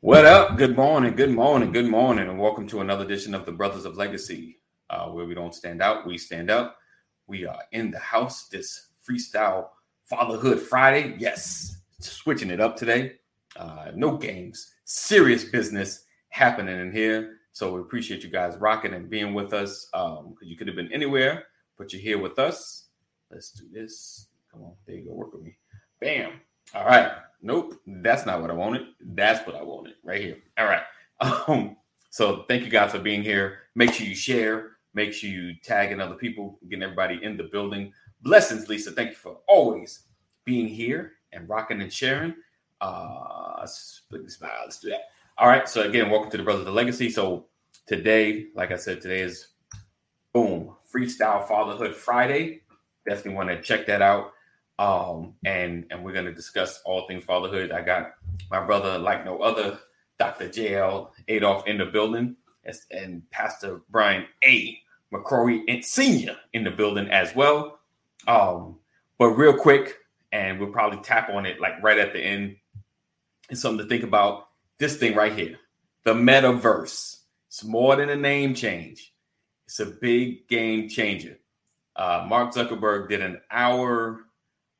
What up? Good morning, good morning, good morning, and welcome to another edition of the Brothers of Legacy, uh, where we don't stand out, we stand up. We are in the house this freestyle fatherhood Friday. Yes, switching it up today. Uh, no games, serious business happening in here. So we appreciate you guys rocking and being with us. Um, you could have been anywhere, but you're here with us. Let's do this. Come on, there you go. Work with me. Bam. All right. Nope, that's not what I wanted. That's what I wanted right here. All right. Um, so thank you guys for being here. Make sure you share. Make sure you tag in other people, getting everybody in the building. Blessings, Lisa. Thank you for always being here and rocking and sharing. Uh, smile. Let's do that. All right. So again, welcome to the Brothers of the Legacy. So today, like I said, today is boom freestyle fatherhood Friday. Definitely want to check that out um, and and we're going to discuss all things fatherhood. I got my brother, like no other, Dr. JL Adolf in the building, and Pastor Brian A. McCrory and Senior in the building as well. Um, but real quick, and we'll probably tap on it like right at the end. It's something to think about. This thing right here, the metaverse. It's more than a name change. It's a big game changer. Uh, Mark Zuckerberg did an hour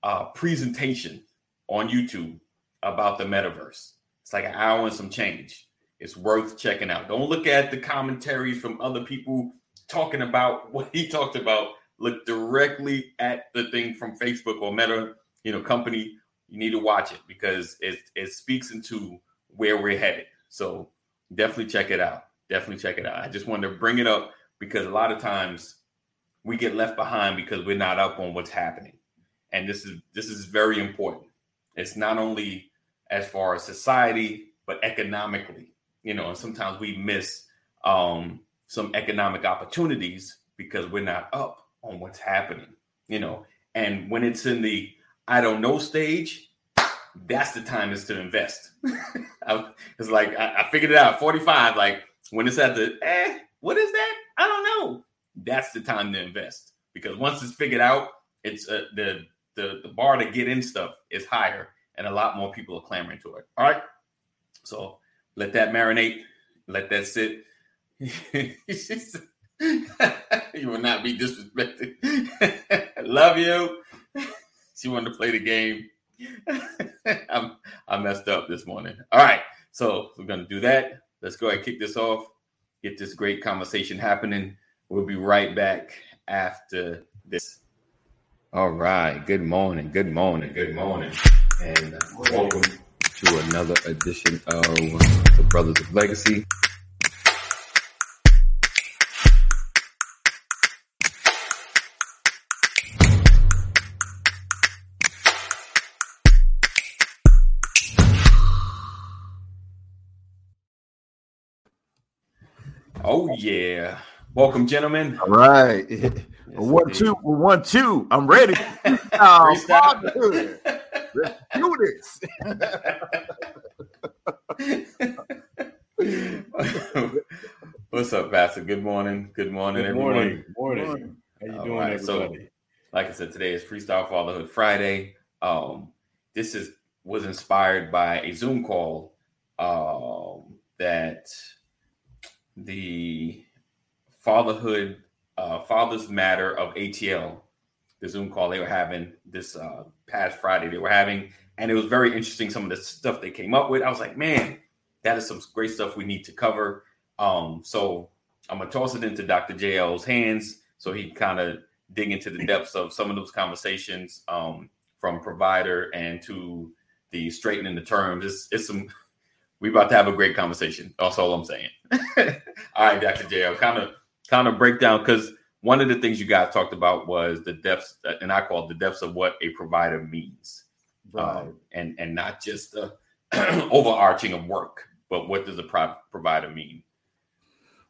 uh, presentation on YouTube about the metaverse. It's like an hour and some change. It's worth checking out. Don't look at the commentaries from other people talking about what he talked about. Look directly at the thing from Facebook or Meta, you know, company. You need to watch it because it it speaks into where we're headed. So definitely check it out. Definitely check it out. I just wanted to bring it up because a lot of times we get left behind because we're not up on what's happening and this is this is very important. It's not only as far as society, but economically. You know, and sometimes we miss um, some economic opportunities because we're not up on what's happening. You know, and when it's in the I don't know stage, that's the time is to invest. it's like I, I, figured it out. Forty five, like when it's at the eh, what is that? I don't know. That's the time to invest because once it's figured out, it's uh, the the, the bar to get in stuff is higher and a lot more people are clamoring to it. All right. So let that marinate, let that sit. you will not be disrespected. Love you. She wanted to play the game. I'm, I messed up this morning. All right. So we're going to do that. Let's go ahead and kick this off, get this great conversation happening. We'll be right back after this. All right. Good morning. Good morning. Good morning. And welcome to another edition of the Brothers of Legacy. Oh, yeah. Welcome, gentlemen. All right. Yes, one, two, one, two. I'm ready. oh, Let's do this. What's up, Pastor? Good morning. Good morning, Good morning. Morning. morning. How you doing, right, everybody? So, like I said, today is Freestyle Fatherhood Friday. Um, this is was inspired by a Zoom call um, that the fatherhood uh, Fathers Matter of ATL, the Zoom call they were having this uh, past Friday. They were having, and it was very interesting. Some of the stuff they came up with, I was like, man, that is some great stuff we need to cover. Um, so I'm gonna toss it into Dr. JL's hands so he kind of dig into the depths of some of those conversations um, from provider and to the straightening the terms. It's, it's some. We about to have a great conversation. That's all I'm saying. all right, Dr. JL, kind of kind of break down because one of the things you guys talked about was the depths, and I call it the depths of what a provider means, right. uh, and and not just the overarching of work, but what does a pro- provider mean?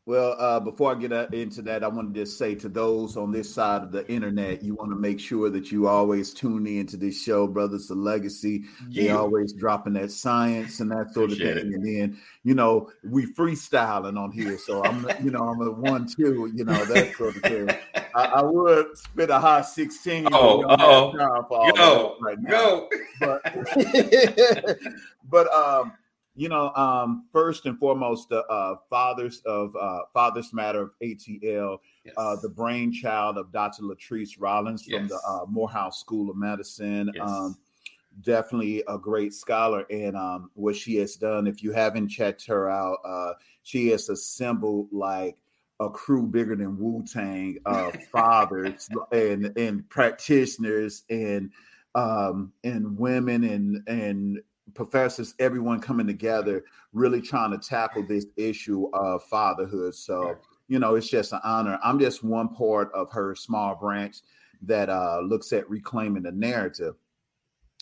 Well, uh, before I get uh, into that, I want to just say to those on this side of the internet, you want to make sure that you always tune in to this show, Brothers of Legacy. Yeah. They always dropping that science and that sort Appreciate of thing. It. And then, you know, we freestyling on here. So I'm, you know, I'm a one, two, you know, that sort of thing. I, I would spit a high 16. Oh, oh, yo, right now. But, but um, you know, um, first and foremost, the uh, fathers of uh, Fathers Matter of ATL, yes. uh, the brainchild of Dr. Latrice Rollins yes. from the uh, Morehouse School of Medicine. Yes. Um, definitely a great scholar, and um, what she has done. If you haven't checked her out, uh, she has assembled like a crew bigger than Wu Tang of fathers and and practitioners and um, and women and and professors, everyone coming together, really trying to tackle this issue of fatherhood. So, you know, it's just an honor. I'm just one part of her small branch that uh, looks at reclaiming the narrative.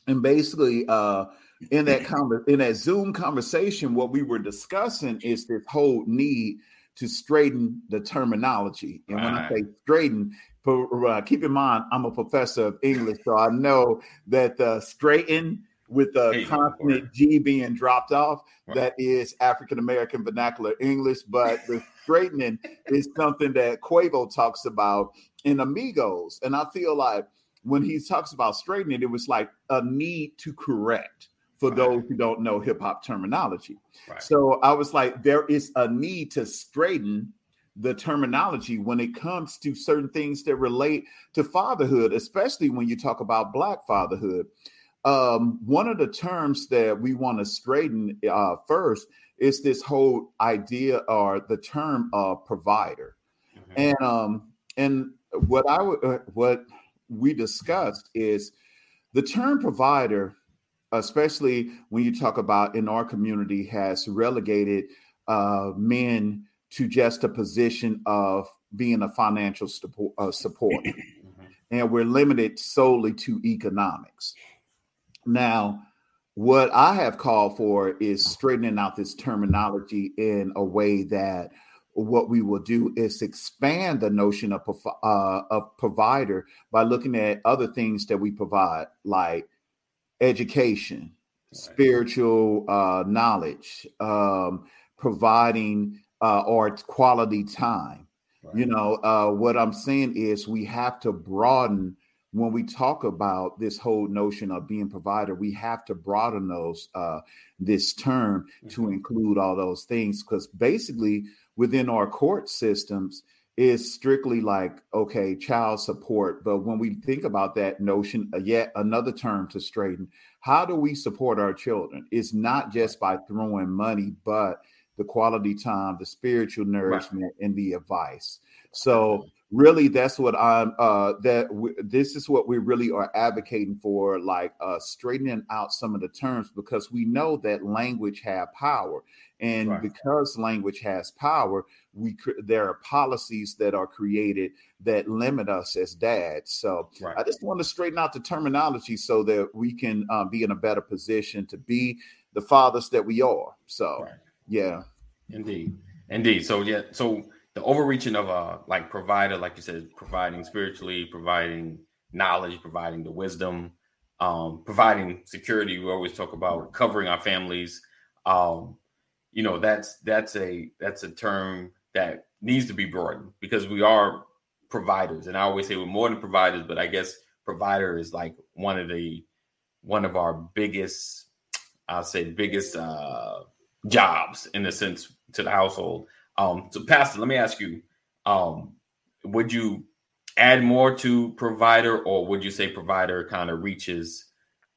And basically, uh, in that con- in that Zoom conversation, what we were discussing is this whole need to straighten the terminology. And when I say straighten, uh, keep in mind I'm a professor of English, so I know that uh, straighten with the consonant G being dropped off. Right. That is African American vernacular English, but the straightening is something that Quavo talks about in Amigos. And I feel like when he talks about straightening, it was like a need to correct for right. those who don't know hip hop terminology. Right. So I was like, there is a need to straighten the terminology when it comes to certain things that relate to fatherhood, especially when you talk about Black fatherhood. Um, one of the terms that we want to straighten uh, first is this whole idea or the term of provider, mm-hmm. and um, and what I uh, what we discussed is the term provider, especially when you talk about in our community, has relegated uh, men to just a position of being a financial support, uh, support. Mm-hmm. and we're limited solely to economics. Now, what I have called for is straightening out this terminology in a way that what we will do is expand the notion of, uh, of provider by looking at other things that we provide, like education, right. spiritual uh, knowledge, um, providing uh, or quality time. Right. You know, uh, what I'm saying is we have to broaden when we talk about this whole notion of being provider, we have to broaden those uh, this term mm-hmm. to include all those things because basically within our court systems is strictly like okay child support but when we think about that notion uh, yet another term to straighten how do we support our children it's not just by throwing money but the quality time the spiritual nourishment right. and the advice so really that's what i'm uh that w- this is what we really are advocating for like uh straightening out some of the terms because we know that language have power and right. because language has power we cr- there are policies that are created that limit us as dads so right. i just want to straighten out the terminology so that we can uh, be in a better position to be the fathers that we are so right. yeah indeed indeed so yeah so the overreaching of a like provider, like you said, providing spiritually, providing knowledge, providing the wisdom, um, providing security. We always talk about covering our families. Um, you know, that's that's a that's a term that needs to be broadened because we are providers, and I always say we're more than providers, but I guess provider is like one of the one of our biggest, I'll say, biggest uh, jobs in the sense to the household. Um, so, Pastor, let me ask you: um, Would you add more to provider, or would you say provider kind of reaches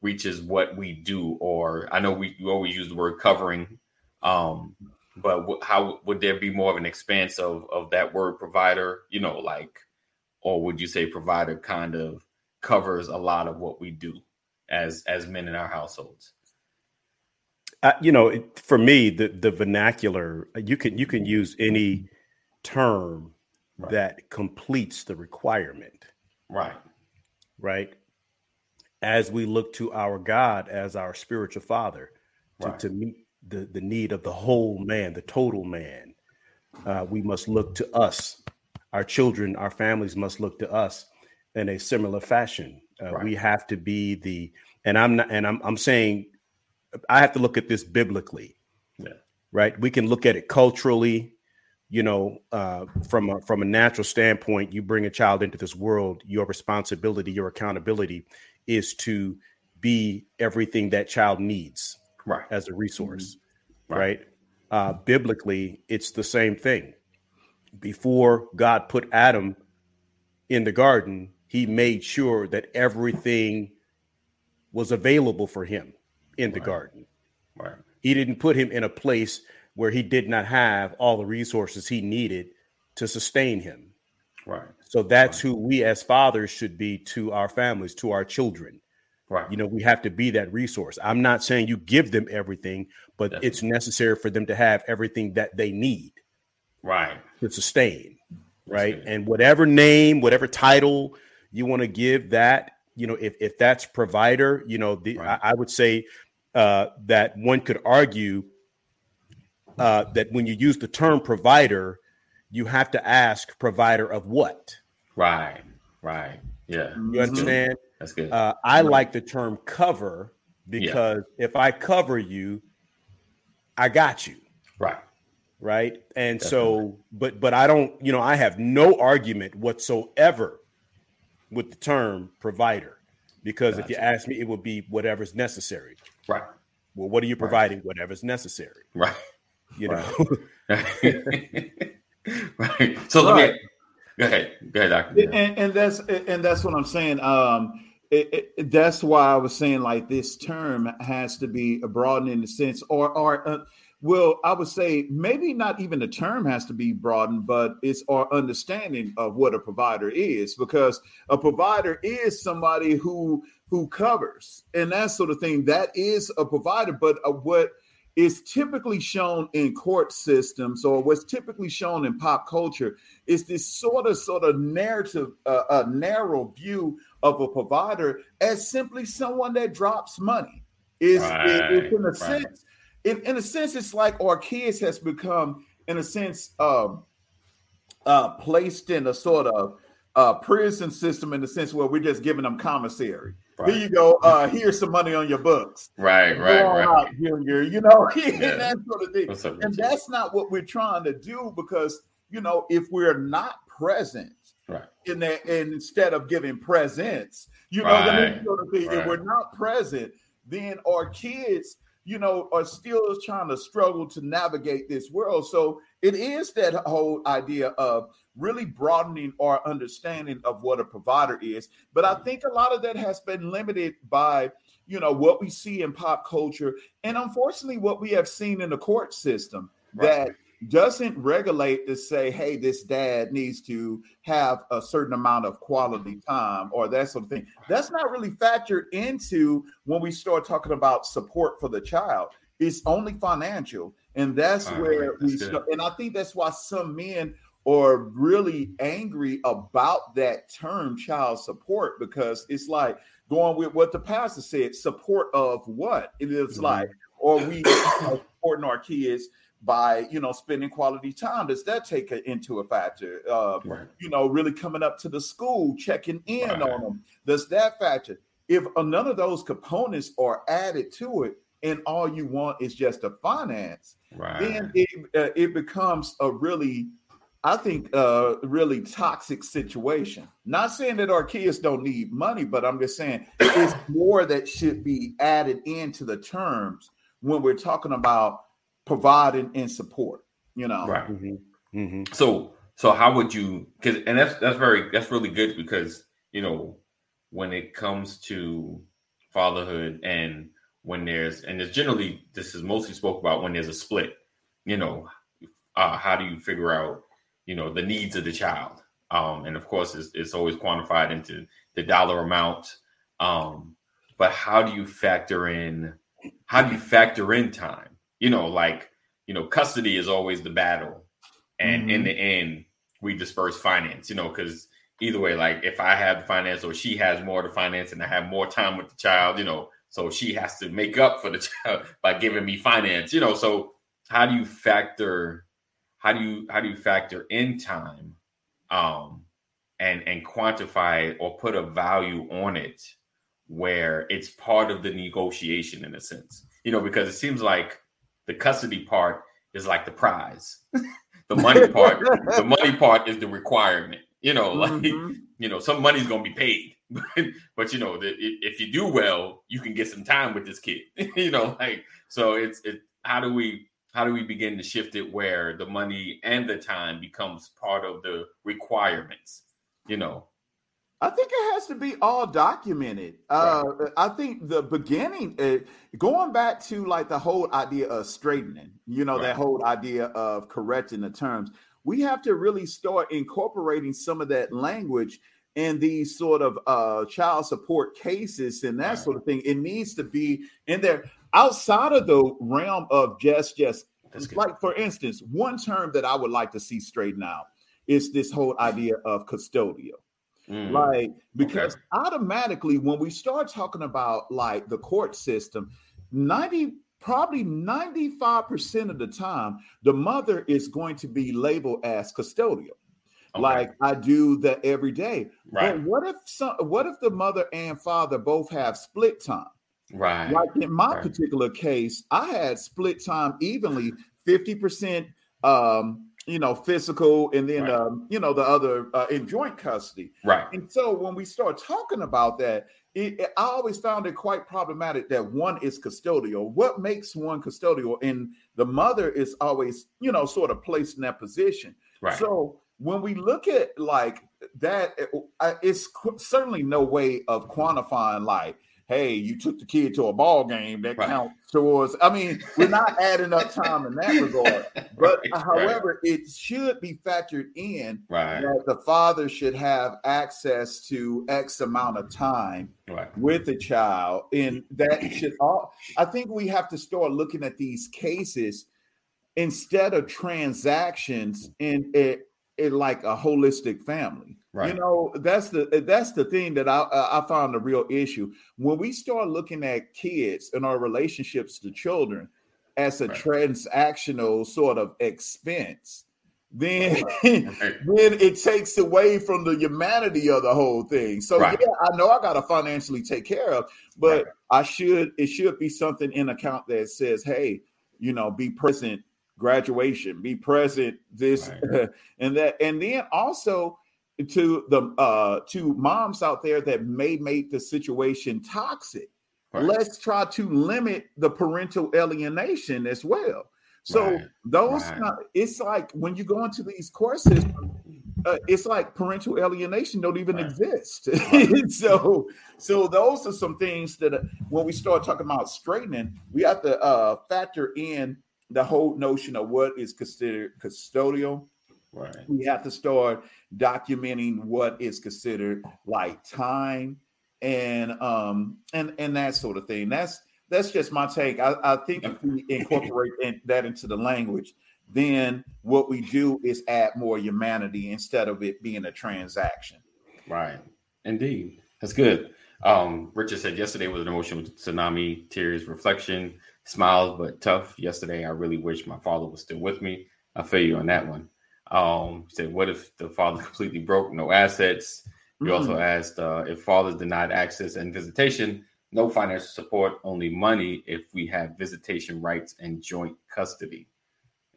reaches what we do? Or I know we, always use the word covering, um, but w- how would there be more of an expanse of of that word provider? You know, like, or would you say provider kind of covers a lot of what we do as as men in our households? Uh, you know, for me, the the vernacular you can you can use any term right. that completes the requirement. Right. Right. As we look to our God as our spiritual father to, right. to meet the, the need of the whole man, the total man, uh, we must look to us. Our children, our families must look to us in a similar fashion. Uh, right. We have to be the, and I'm not, and I'm, I'm saying I have to look at this biblically. Yeah. Right. We can look at it culturally. You know, uh, from a, from a natural standpoint, you bring a child into this world. Your responsibility, your accountability, is to be everything that child needs, right, as a resource. right? right? Uh, biblically, it's the same thing. Before God put Adam in the garden, he made sure that everything was available for him in the right. garden. Right. He didn't put him in a place where he did not have all the resources he needed to sustain him. Right. So that's right. who we as fathers should be to our families, to our children. Right. You know, we have to be that resource. I'm not saying you give them everything, but Definitely. it's necessary for them to have everything that they need. Right. To sustain. Right. And whatever name, whatever title you want to give that, you know, if, if that's provider, you know, the, right. I, I, would say uh, that one could argue uh, that when you use the term provider, you have to ask provider of what? Right. Right. Yeah. You understand? That's good. Uh, I like the term cover because yeah. if I cover you, I got you. Right. Right. And Definitely. so, but, but I don't, you know, I have no argument whatsoever with the term provider because gotcha. if you ask me, it would be whatever's necessary. Right. Well, what are you providing? Right. Whatever's necessary. Right. You know. Right. right. So right. let me go ahead. Go ahead, Doctor. And, and, that's and that's what I'm saying. Um, it, it, that's why I was saying like this term has to be broadened in the sense, or or uh, well, I would say maybe not even the term has to be broadened, but it's our understanding of what a provider is, because a provider is somebody who who covers and that sort of thing. That is a provider, but uh, what is typically shown in court systems or what's typically shown in pop culture is this sort of sort of narrative uh, a narrow view of a provider as simply someone that drops money is right, in a right. sense in, in a sense it's like our kids has become in a sense um, uh, placed in a sort of uh, prison system in the sense where we're just giving them commissary Right. Here you go. Uh, here's some money on your books. Right, right, right. Out, Junior, you know, yeah. that sort of thing. And that's not what we're trying to do because you know, if we're not present right. in that, and instead of giving presents, you know, right. sort of thing, right. if we're not present, then our kids, you know, are still trying to struggle to navigate this world. So it is that whole idea of really broadening our understanding of what a provider is. But I mm-hmm. think a lot of that has been limited by, you know, what we see in pop culture and unfortunately what we have seen in the court system right. that doesn't regulate to say, hey, this dad needs to have a certain amount of quality time or that sort of thing. That's not really factored into when we start talking about support for the child. It's only financial. And that's where we start. And I think that's why some men are really angry about that term child support because it's like going with what the pastor said support of what it is mm-hmm. like or we supporting our kids by you know spending quality time does that take into a factor uh, right. you know really coming up to the school checking in right. on them does that factor if none of those components are added to it and all you want is just a finance right. then it, uh, it becomes a really I think uh really toxic situation. Not saying that our kids don't need money, but I'm just saying it's more that should be added into the terms when we're talking about providing and support. You know, right? Mm-hmm. Mm-hmm. So, so how would you? Because and that's that's very that's really good because you know when it comes to fatherhood and when there's and there's generally this is mostly spoke about when there's a split. You know, uh, how do you figure out you know the needs of the child um, and of course it's, it's, always quantified into the dollar amount um, but how do you factor in how do you factor in time you know like you know custody is always the battle. And mm-hmm. in the end we disperse finance you know because either way like if i have the finance or she has more the finance and i have more time with the child you know so she has to make up for the child by giving me finance you know. So how do you factor how do you how do you factor in time um and and quantify it or put a value on it where it's part of the negotiation in a sense? You know because it seems like the custody part is like the prize the money part the money part is the requirement you know like mm-hmm. you know some money's gonna be paid but you know the, if you do well you can get some time with this kid you know like so it's it how do we how do we begin to shift it where the money and the time becomes part of the requirements? You know, I think it has to be all documented. Uh, I think the beginning, uh, going back to like the whole idea of straightening, you know, right. that whole idea of correcting the terms, we have to really start incorporating some of that language in these sort of uh, child support cases and that right. sort of thing. It needs to be in there outside of the realm of just, just like, for instance, one term that I would like to see straightened out is this whole idea of custodial Mm. Like, because okay. automatically, when we start talking about like the court system, 90 probably 95% of the time, the mother is going to be labeled as custodial. Okay. Like I do that every day. Right. But what if some what if the mother and father both have split time? Right. Like in my right. particular case, I had split time evenly 50% um you know, physical, and then right. um, you know the other uh, in joint custody. Right. And so when we start talking about that, it, it, I always found it quite problematic that one is custodial. What makes one custodial? And the mother is always, you know, sort of placed in that position. Right. So when we look at like that, it's certainly no way of quantifying like hey, you took the kid to a ball game that right. counts towards. I mean, we're not adding up time in that regard. But right, uh, however, right. it should be factored in that the father should have access to X amount of time with the child. And that should all I think we have to start looking at these cases instead of transactions in it, in like a holistic family. Right. You know, that's the that's the thing that I I found a real issue when we start looking at kids and our relationships to children as a right. transactional sort of expense. Then, then it takes away from the humanity of the whole thing. So right. yeah, I know I got to financially take care of, but I should it should be something in account that says, hey, you know, be present graduation, be present this and that, and then also to the uh to moms out there that may make the situation toxic right. let's try to limit the parental alienation as well so right. those right. Kind it's like when you go into these courses uh, it's like parental alienation don't even exist so so those are some things that uh, when we start talking about straightening we have to uh factor in the whole notion of what is considered custodial Right. We have to start documenting what is considered like time and um and and that sort of thing. That's that's just my take. I, I think if we incorporate in, that into the language, then what we do is add more humanity instead of it being a transaction. Right. Indeed. That's good. Um, Richard said yesterday was an emotional tsunami, tears, reflection, smiles, but tough. Yesterday, I really wish my father was still with me. I feel you on that one. Um, said, what if the father completely broke, no assets? We mm. also asked uh, if fathers denied access and visitation, no financial support, only money if we have visitation rights and joint custody.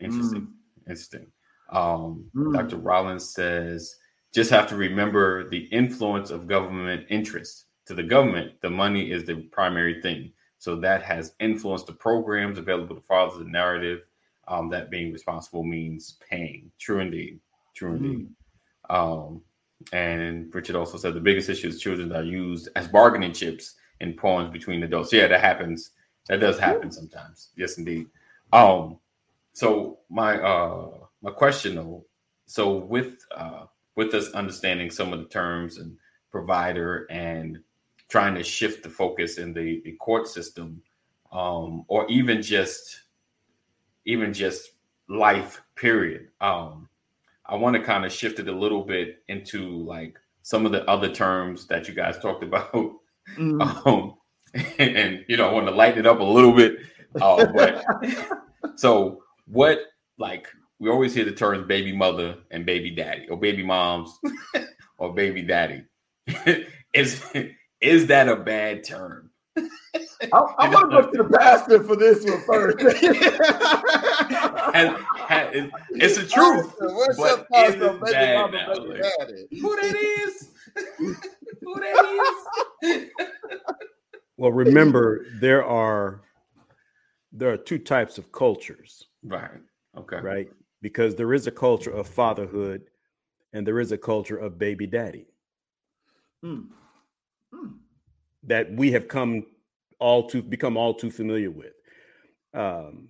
Interesting. Mm. Interesting. Um, mm. Dr. Rollins says, just have to remember the influence of government interest. To the government, the money is the primary thing. So that has influenced the programs available to fathers, the narrative, um, that being responsible means paying. True indeed. True indeed. Mm. Um, and Richard also said the biggest issue is children that are used as bargaining chips in pawns between adults. Yeah, that happens. That does happen sometimes. Yes, indeed. Um, so my uh my question though, so with uh with us understanding some of the terms and provider and trying to shift the focus in the, the court system, um, or even just even just life period. Um i want to kind of shift it a little bit into like some of the other terms that you guys talked about. Mm-hmm. um and, and, you know i want to lighten it up a little bit. Uh, but so what like we always hear the terms baby mother and baby daddy or baby moms or baby daddy. Is is that a bad term I, am going to go to the pastor for this one first. and, and, it's the truth. What's but is it bad now? Like, who that is? who that is? well, remember there are there are two types of cultures. Right. Okay. Right. Because there is a culture of fatherhood and there is a culture of baby daddy. Mm. That we have come all too become all too familiar with. Um,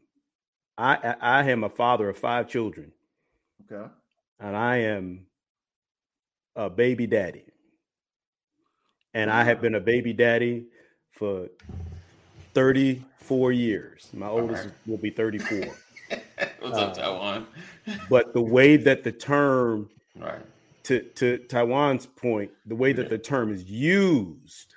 I I am a father of five children. Okay. And I am a baby daddy. And I have been a baby daddy for 34 years. My oldest right. will be 34. What's up, uh, Taiwan? but the way that the term, right, to to Taiwan's point, the way that the term is used,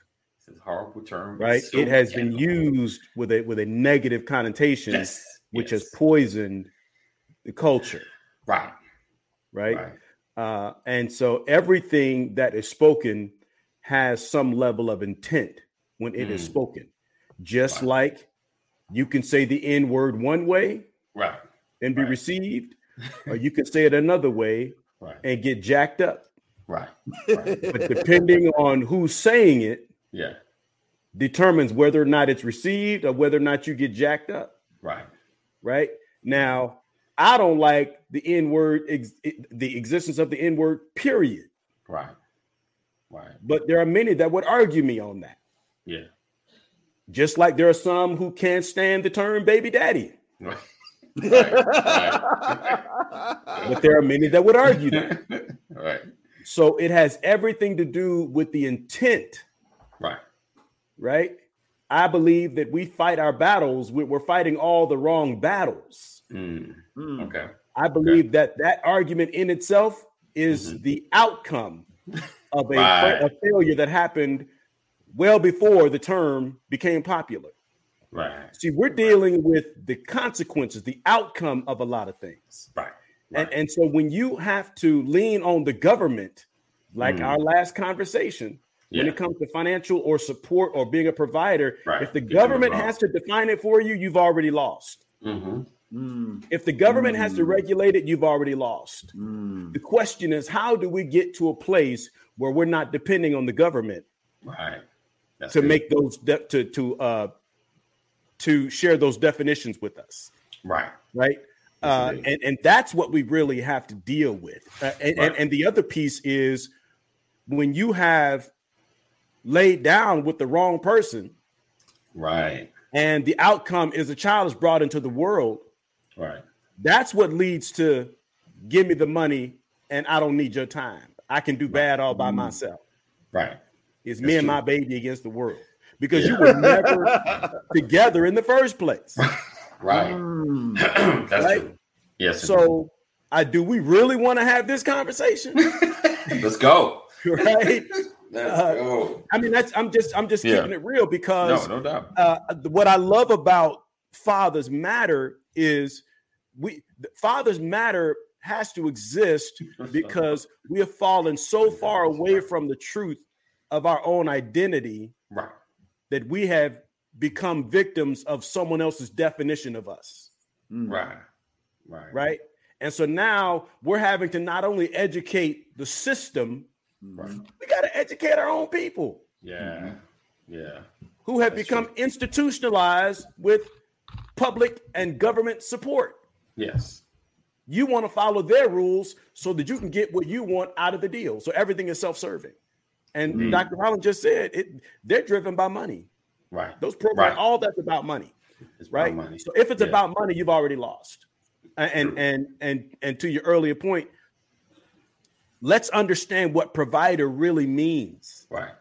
it's a horrible term, right? So it has been used with a with a negative connotation, yes. which yes. has poisoned the culture, right? Right. right. Uh, and so everything that is spoken has some level of intent when it mm. is spoken. Just right. like you can say the N word one way, right, and be right. received, or you can say it another way right. and get jacked up. Right. right. but depending on who's saying it, yeah, determines whether or not it's received or whether or not you get jacked up. Right. Right. Now, I don't like the N word, ex- the existence of the N word, period. Right. Right. But there are many that would argue me on that. Yeah. Just like there are some who can't stand the term baby daddy. Right. right. but there are many that would argue that. right. So it has everything to do with the intent. Right. Right. I believe that we fight our battles. We're fighting all the wrong battles. Mm. Mm. Okay. I believe okay. that that argument in itself is mm-hmm. the outcome of a, right. a failure that happened well before the term became popular. Right. See, we're dealing with the consequences, the outcome of a lot of things. Right. right. And, and so when you have to lean on the government, like mm. our last conversation, yeah. when it comes to financial or support or being a provider, right. if the government has to define it for you, you've already lost. Mm-hmm. Mm. If the government mm. has to mm. regulate it, you've already lost. Mm. The question is, how do we get to a place where we're not depending on the government? Right. That's to good. make those de- to to uh to share those definitions with us. Right. Right. Uh, and and that's what we really have to deal with. Uh, and, right. and and the other piece is when you have laid down with the wrong person. Right. And the outcome is a child is brought into the world. Right. That's what leads to give me the money and I don't need your time. I can do right. bad all by mm. myself. Right. It's me and my baby against the world because yeah. you were never together in the first place. Right. Mm. That's right? true. Yes. So, I do we really want to have this conversation? Let's go. Right. Let's uh, go. I mean, that's I'm just I'm just yeah. keeping it real because no, no doubt. Uh, what I love about fathers matter is we fathers matter has to exist because we have fallen so far away from the truth of our own identity right. That we have become victims of someone else's definition of us. Mm. Right. Right. Right. And so now we're having to not only educate the system, right. we got to educate our own people. Yeah. Mm-hmm. Yeah. Who have That's become true. institutionalized with public and government support. Yes. You want to follow their rules so that you can get what you want out of the deal. So everything is self-serving. And mm. Dr. Holland just said it, they're driven by money. Right. Those programs, right. all that's about money. It's right. Money. So if it's yeah. about money, you've already lost. And, and and and and to your earlier point, let's understand what provider really means. Right.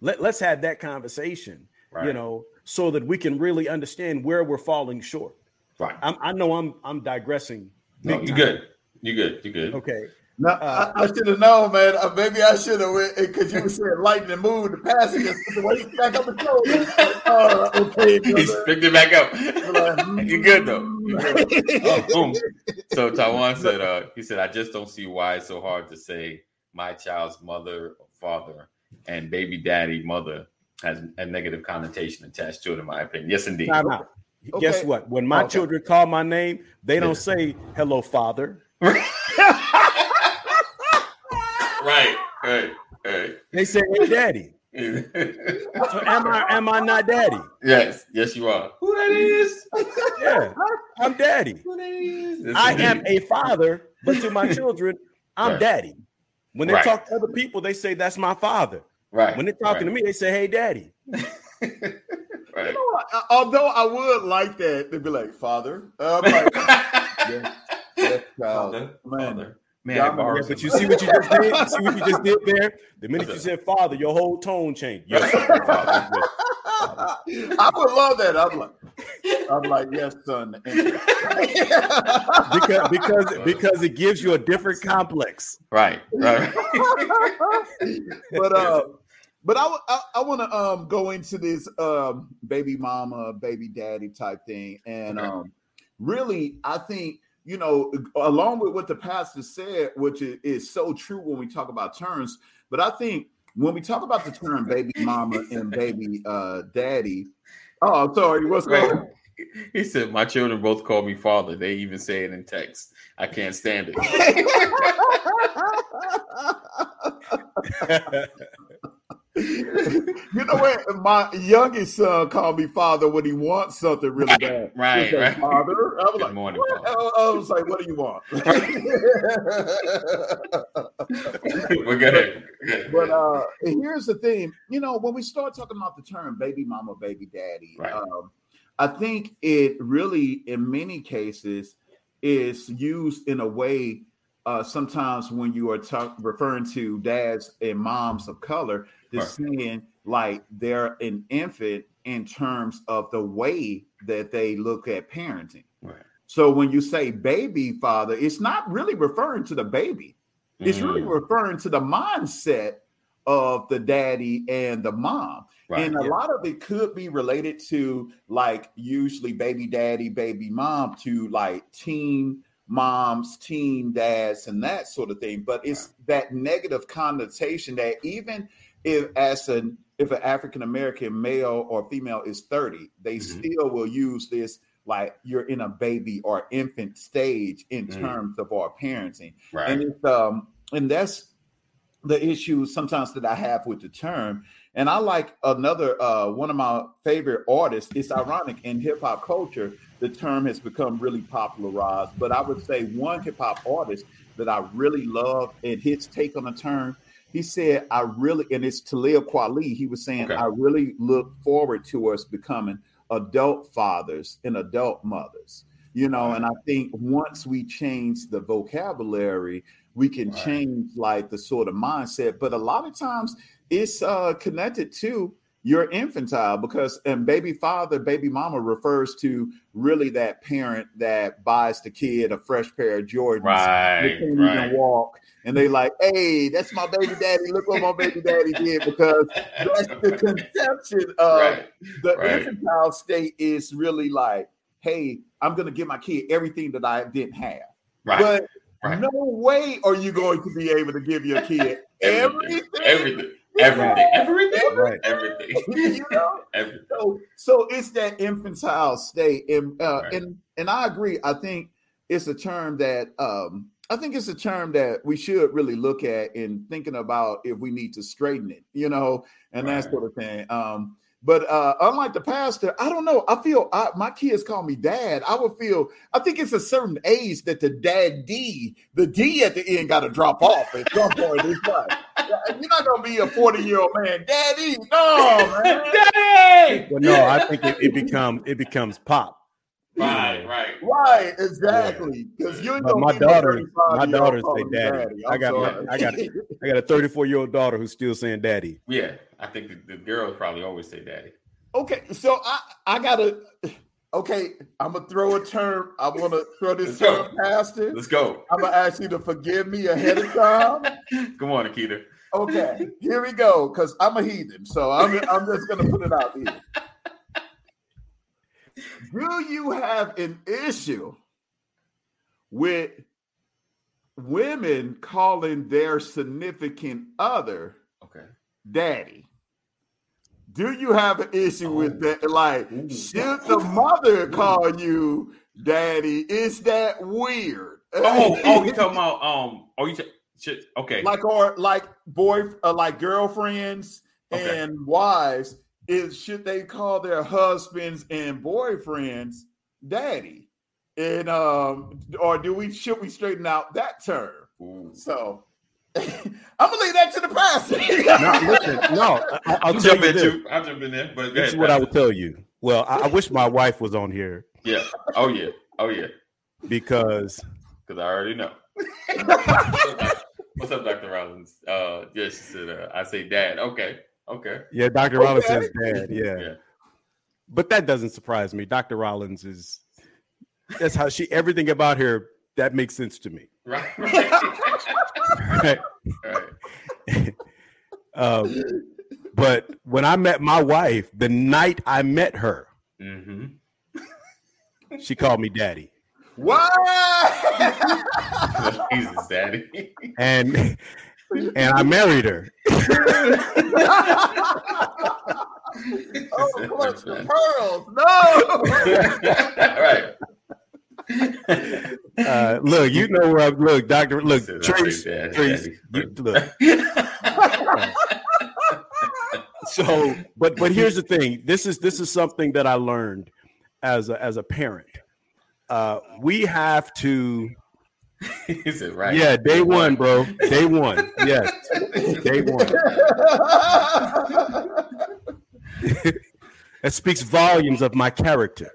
Let, let's have that conversation. Right. You know, so that we can really understand where we're falling short. Right. I'm, i know I'm I'm digressing. No, you're good. You're good. You're good. Okay. No, uh, I, I should have known, man. Uh, maybe I should have went because you said lightning move the passage. Wait, back up the show. Uh, okay, He picked it back up. You're good though. You're good. Oh, so Taiwan said, uh, he said, I just don't see why it's so hard to say my child's mother or father and baby daddy mother has a negative connotation attached to it, in my opinion. Yes, indeed. Time out. Okay. Guess what? When my okay. children call my name, they don't say hello, father. right, right, right. They say, "Hey, daddy." so am I am I not daddy? Yes, yes, you are. Who that is? yeah, I'm daddy. Who that is? I am a father, but to my children, I'm right. daddy. When they right. talk to other people, they say that's my father. Right. When they're talking right. to me, they say, "Hey, daddy." right. You know, although I would like that, they'd be like, "Father." Uh, like, yes, yes, Father, man. Father. Man, yeah, but you see what you just did? You see what you just did there? The minute you said father, your whole tone changed. Yes, father, I would love that. I'm like, I'm like, yes, son. because because because it gives you a different complex. Right. Right. but uh but I, I, I want to um go into this um baby mama, baby daddy type thing, and okay. um really I think you know, along with what the pastor said, which is, is so true when we talk about terms, but I think when we talk about the term baby mama and baby uh, daddy, oh, I'm sorry, what's going on? He said, My children both call me father. They even say it in text. I can't stand it. you know what? My youngest son called me father when he wants something really bad. Right, said, right. Father. I was Good like, morning, what? I was like, what do you want? We're good. But uh, here's the thing. You know, when we start talking about the term baby mama, baby daddy, right. um, I think it really, in many cases, is used in a way uh, sometimes when you are referring to dads and moms of color, they're right. saying like they're an infant in terms of the way that they look at parenting. Right. So when you say baby father, it's not really referring to the baby. It's mm. really referring to the mindset of the daddy and the mom. Right, and a yeah. lot of it could be related to like usually baby daddy, baby mom to like teen moms, teen dads, and that sort of thing. But it's that negative connotation that even if as an if an African American male or female is 30, they mm-hmm. still will use this like you're in a baby or infant stage in mm-hmm. terms of our parenting. Right. And it's um and that's the issue sometimes that I have with the term. And I like another uh one of my favorite artists. It's ironic in hip hop culture, the term has become really popularized. But I would say one hip hop artist that I really love and his take on the term he said, I really, and it's Talib Kweli, he was saying, okay. I really look forward to us becoming adult fathers and adult mothers. You know, and I think once we change the vocabulary, we can right. change like the sort of mindset. But a lot of times it's uh, connected to you're infantile because and baby father, baby mama refers to really that parent that buys the kid a fresh pair of Jordans. Right. They can't right. even walk. And they like, hey, that's my baby daddy. Look what my baby daddy did because that's the conception of right. the right. infantile state is really like, hey, I'm gonna give my kid everything that I didn't have. Right. But. No way are you going to be able to give your kid everything. Everything. Everything. Everything. Right. Everything. you know? Everything. So, so it's that infantile state. And uh, right. and and I agree. I think it's a term that um I think it's a term that we should really look at in thinking about if we need to straighten it, you know, and right. that sort of thing. Um, but uh, unlike the pastor, I don't know. I feel I, my kids call me dad. I would feel. I think it's a certain age that the dad D, the D at the end, got to drop off at some point. It's like you're not gonna be a 40 year old man, daddy. No, man, daddy. Well, no, I think it, it becomes it becomes pop. Right, right, right, exactly. Because you know my daughter, my daughter say daddy. daddy. I got, I got, I got a 34 year old daughter who's still saying daddy. Yeah, I think the, the girls probably always say daddy. Okay, so I, I gotta. Okay, I'm gonna throw a term. I want to throw this term past it. Let's go. I'm gonna ask you to forgive me ahead of time. Come on, Akita. Okay, here we go. Because I'm a heathen, so I'm I'm just gonna put it out here. Do you have an issue with women calling their significant other okay daddy? Do you have an issue oh. with that? Like, Ooh. should the mother call you daddy? Is that weird? Oh, oh, you talking about um? Oh, you t- should, okay? Like or like boy, uh, like girlfriends okay. and wives is should they call their husbands and boyfriends daddy? And um, or do we should we straighten out that term? Ooh. So I'm gonna leave that to the pastor. no, listen, no, I, will jump in too. I'll jump in there. But this is what I would tell you. Well, I, I, wish my wife was on here. Yeah. Oh yeah. Oh yeah. Because because I already know. What's up, Dr. Rollins? Uh, yes, she said, uh, I say dad. Okay. Okay. Yeah, Dr. Rollins says dad. Yeah. yeah. But that doesn't surprise me. Dr. Rollins is that's how she everything about her that makes sense to me. Right. Right. right. um, but when I met my wife, the night I met her, mm-hmm. she called me daddy. What? Jesus, daddy. And and I married her. oh, clutch the pearls. No. right. Uh, look, you know where I'm. Look, Doctor. Look, Trace. Trace. You, look. so, but but here's the thing. This is this is something that I learned as a, as a parent. Uh, we have to. Is it right? Yeah, day one, bro. Day one. Yes, day one. that speaks volumes of my character.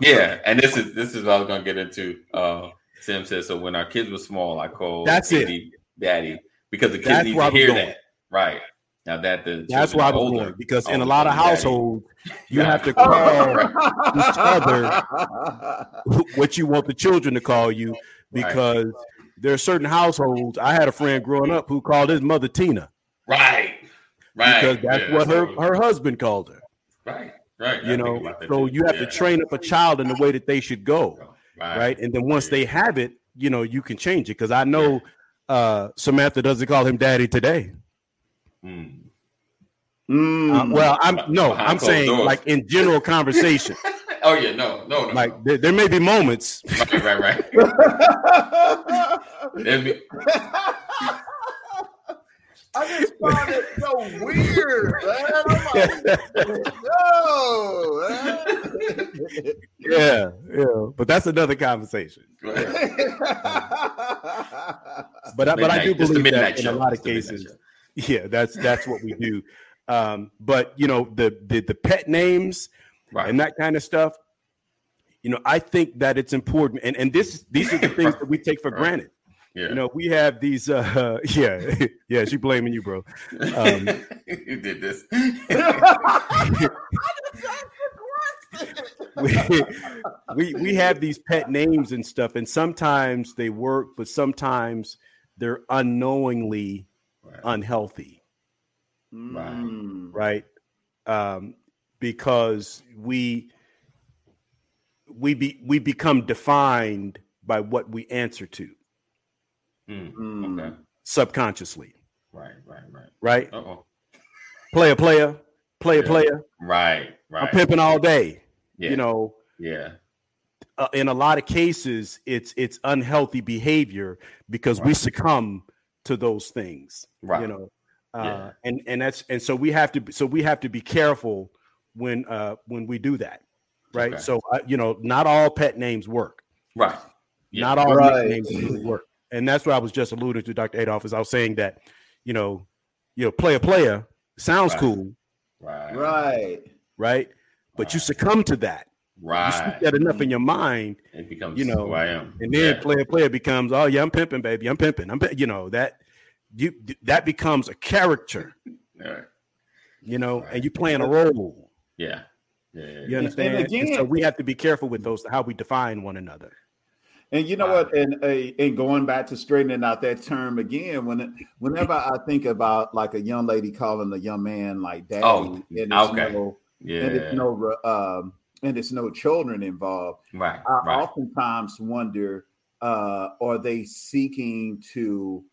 yeah, and this is this is what I was gonna get into. Uh, Sam says so. When our kids were small, I called that's it, daddy, because the kids that's need to hear that. Right now that the that's why I was older, because in a lot of households you yeah. have to call each other what you want the children to call you because right. there are certain households. I had a friend growing up who called his mother Tina. Right. Right. Because that's yeah, what her, her husband called her. Right. Right. You know, so you have yeah. to train up a child in the way that they should go. Right. right? And then once they have it, you know, you can change it. Because I know uh, Samantha doesn't call him daddy today. Mm. Mm. Well, I'm no, I'm saying doors. like in general conversation. oh yeah, no, no, no. Like there, there may be moments. Right, right, right. be, I just found it so weird, man. I'm like, no, man. yeah, yeah, but that's another conversation. but I, but I do believe that in a lot of cases, yeah, that's that's what we do. Um, but you know the the, the pet names right. and that kind of stuff. You know, I think that it's important, and and this these are the things that we take for right. granted. Yeah. You know, we have these. uh Yeah, yeah. She blaming you, bro. Um, you did this. we, we we have these pet names and stuff, and sometimes they work, but sometimes they're unknowingly right. unhealthy. Right. Right. Um, because we we be we become defined by what we answer to. Mm, okay. Subconsciously. Right, right, right. Right? Uh-oh. Player, player, player, yeah. player. Right, right. I'm pimping all day. Yeah. You know. Yeah. Uh, in a lot of cases, it's it's unhealthy behavior because right. we succumb to those things. Right. You know. Uh, yeah. and and that's and so we have to so we have to be careful when uh when we do that right okay. so uh, you know not all pet names work right yeah. not all right. names work and that's what I was just alluding to, Dr. Adolph, is I was saying that, you know, you know, player player sounds right. cool. Right. Right. Right. But right. you succumb to that. Right. You speak that enough in your mind. It becomes you know, who I am. And then yeah. player player becomes, oh yeah, I'm pimping, baby. I'm pimping. I'm you know, that you that becomes a character. right. You know, right. and you playing a role. Yeah. Yeah, yeah, you understand? And again, and so we have to be careful with those how we define one another. And you know wow. what? And uh, and going back to straightening out that term again, when whenever I think about like a young lady calling a young man like daddy, oh, and it's okay. no, yeah, and it's no um, and it's no children involved. Right. I right. oftentimes wonder, uh, are they seeking to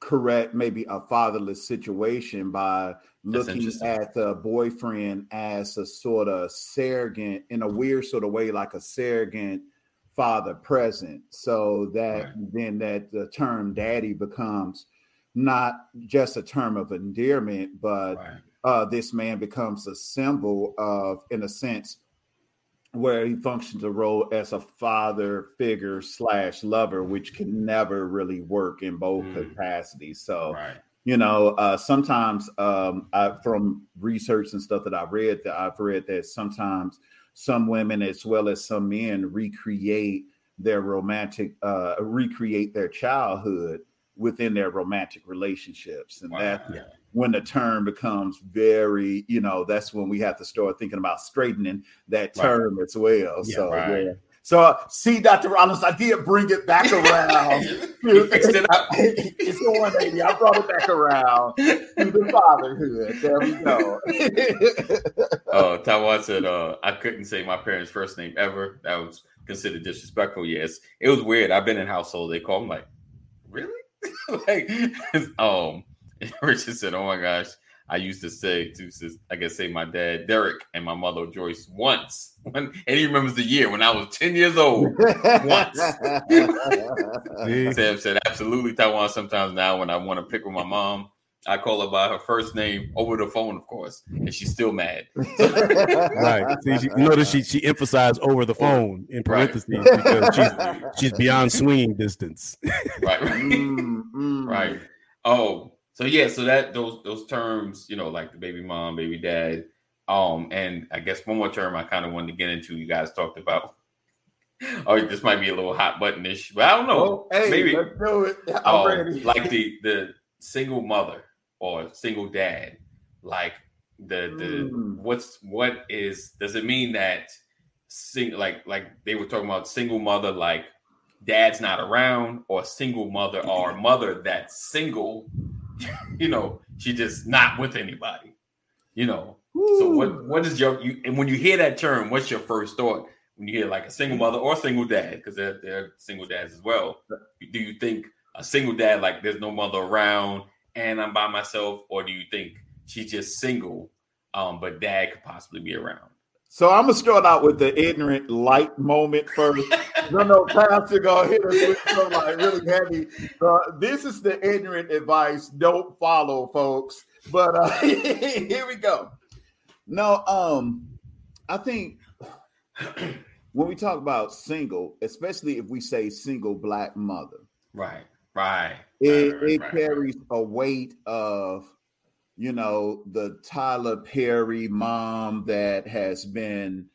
correct maybe a fatherless situation by looking at the boyfriend as a sort of surrogate in a weird sort of way, like a surrogate father present so that right. then that the term daddy becomes not just a term of endearment, but right. uh, this man becomes a symbol of, in a sense, where he functions a role as a father figure slash lover, which can never really work in both mm. capacities. So, right. you know, uh, sometimes um, I, from research and stuff that I've read, that I've read that sometimes some women as well as some men recreate their romantic, uh, recreate their childhood within their romantic relationships, and wow. that. Yeah when the term becomes very, you know, that's when we have to start thinking about straightening that term right. as well. Yeah, so right. yeah. So uh, see, Dr. Rollins, I did bring it back around. fixed it up. it's on, baby. I brought it back around to the fatherhood. There we go. oh, Taiwan said uh, I couldn't say my parents' first name ever. That was considered disrespectful. Yes, it was weird. I've been in household. They call me like, really? like, um, Richard said, "Oh my gosh." I used to say to, I guess, say my dad Derek and my mother Joyce once, when, and he remembers the year when I was ten years old. once, Sam said, "Absolutely, Taiwan." Sometimes now, when I want to pick with my mom, I call her by her first name over the phone, of course, and she's still mad. right. See, she, you notice she she emphasized over the phone in parentheses right. because she's she's beyond swinging distance. right. Right. Mm, mm. right. Oh, so yeah, so that those those terms, you know, like the baby mom, baby dad, um, and I guess one more term I kind of wanted to get into. You guys talked about. Oh, this might be a little hot buttonish, but I don't know. Oh, hey, maybe let's do it. I'm um, ready. like the the single mother or single dad, like the the mm. what's what is does it mean that sing like like they were talking about single mother like dad's not around or single mother or mother that's single you know, she just not with anybody. You know. So what what is your you and when you hear that term, what's your first thought when you hear like a single mother or single dad? Because they're they're single dads as well. Do you think a single dad like there's no mother around and I'm by myself, or do you think she's just single, um, but dad could possibly be around? So I'm gonna start out with the ignorant light moment first. no, no, Pastor gonna hit us with some like really heavy. Uh, this is the ignorant advice. Don't follow, folks. But uh, here we go. No, um, I think when we talk about single, especially if we say single black mother, right, right, it, right, right, it right, carries a weight of you know, the Tyler Perry mom that has been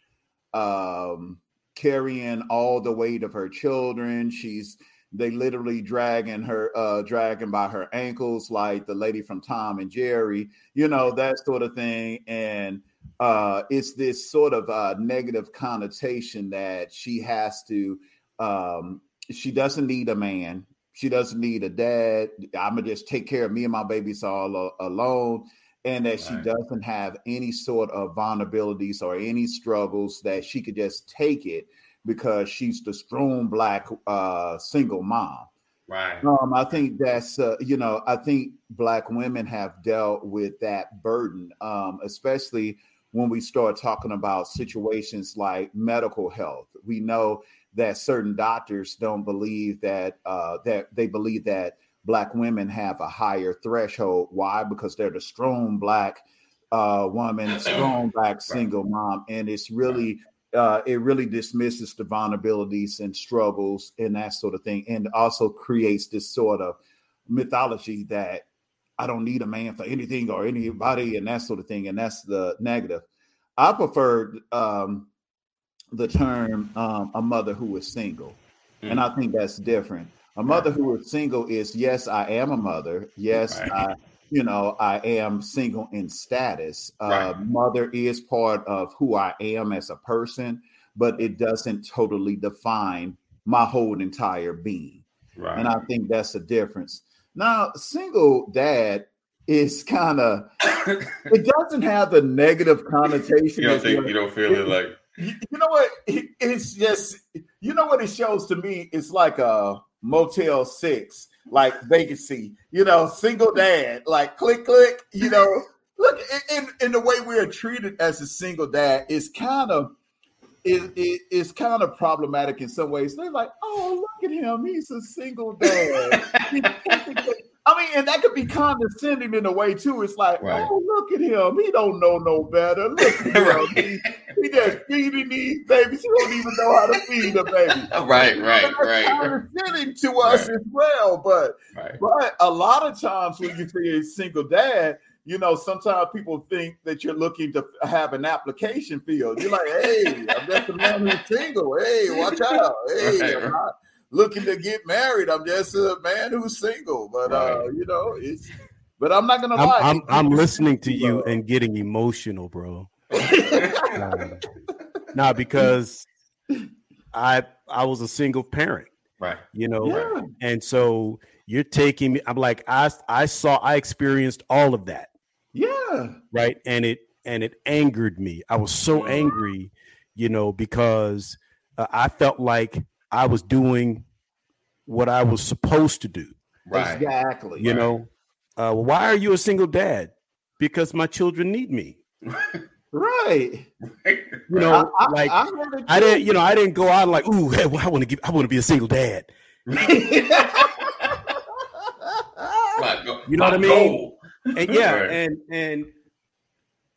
um, carrying all the weight of her children. She's they literally dragging her, uh, dragging by her ankles, like the lady from Tom and Jerry, you know, that sort of thing. And uh, it's this sort of uh, negative connotation that she has to, um, she doesn't need a man. She doesn't need a dad. I'm gonna just take care of me and my babies all alone, and that she doesn't have any sort of vulnerabilities or any struggles that she could just take it because she's the strong black uh, single mom. Right. Um, I think that's uh, you know I think black women have dealt with that burden, um, especially when we start talking about situations like medical health. We know that certain doctors don't believe that uh, that they believe that black women have a higher threshold. Why? Because they're the strong black uh, woman, strong black single mom, and it's really uh, it really dismisses the vulnerabilities and struggles and that sort of thing, and also creates this sort of mythology that I don't need a man for anything or anybody and that sort of thing, and that's the negative. I prefer um, the term um, a mother who is single. Mm. And I think that's different. A mother who is single is yes, I am a mother. Yes, right. I, you know, I am single in status. Uh, right. Mother is part of who I am as a person, but it doesn't totally define my whole entire being. Right. And I think that's a difference. Now, single dad is kind of it doesn't have the negative connotation. You don't think you don't feel it like you know what? It's just you know what it shows to me. It's like a Motel Six, like vacancy. You know, single dad, like click click. You know, look in in the way we are treated as a single dad is kind of it, it, it's kind of problematic in some ways. They're like, oh, look at him. He's a single dad. I mean, and that could be condescending in a way too. It's like, right. oh, look at him. He don't know no better. Look at him. right. he, he just feeding these babies. He don't even know how to feed a baby. right, right, right. Condescending to us as well. But but a lot of times when you see a single dad, you know, sometimes people think that you're looking to have an application field. You're like, hey, I'm just a man who's single. Hey, watch out. Hey, I'm not looking to get married. I'm just a man who's single. But uh, you know, it's but I'm not gonna I'm, lie. I'm, I'm listening to you and getting emotional, bro. nah, nah, because I I was a single parent. Right. You know, yeah. and so you're taking me. I'm like, I I saw, I experienced all of that. Yeah. Right. And it and it angered me. I was so angry, you know, because uh, I felt like I was doing what I was supposed to do. Right. Exactly. You right. know, uh, why are you a single dad? Because my children need me. right. You know, I, like I, I, didn't, you know, I didn't go out like, ooh, hey, well, I want to give, I want to be a single dad. you know what I mean? and yeah, right. and and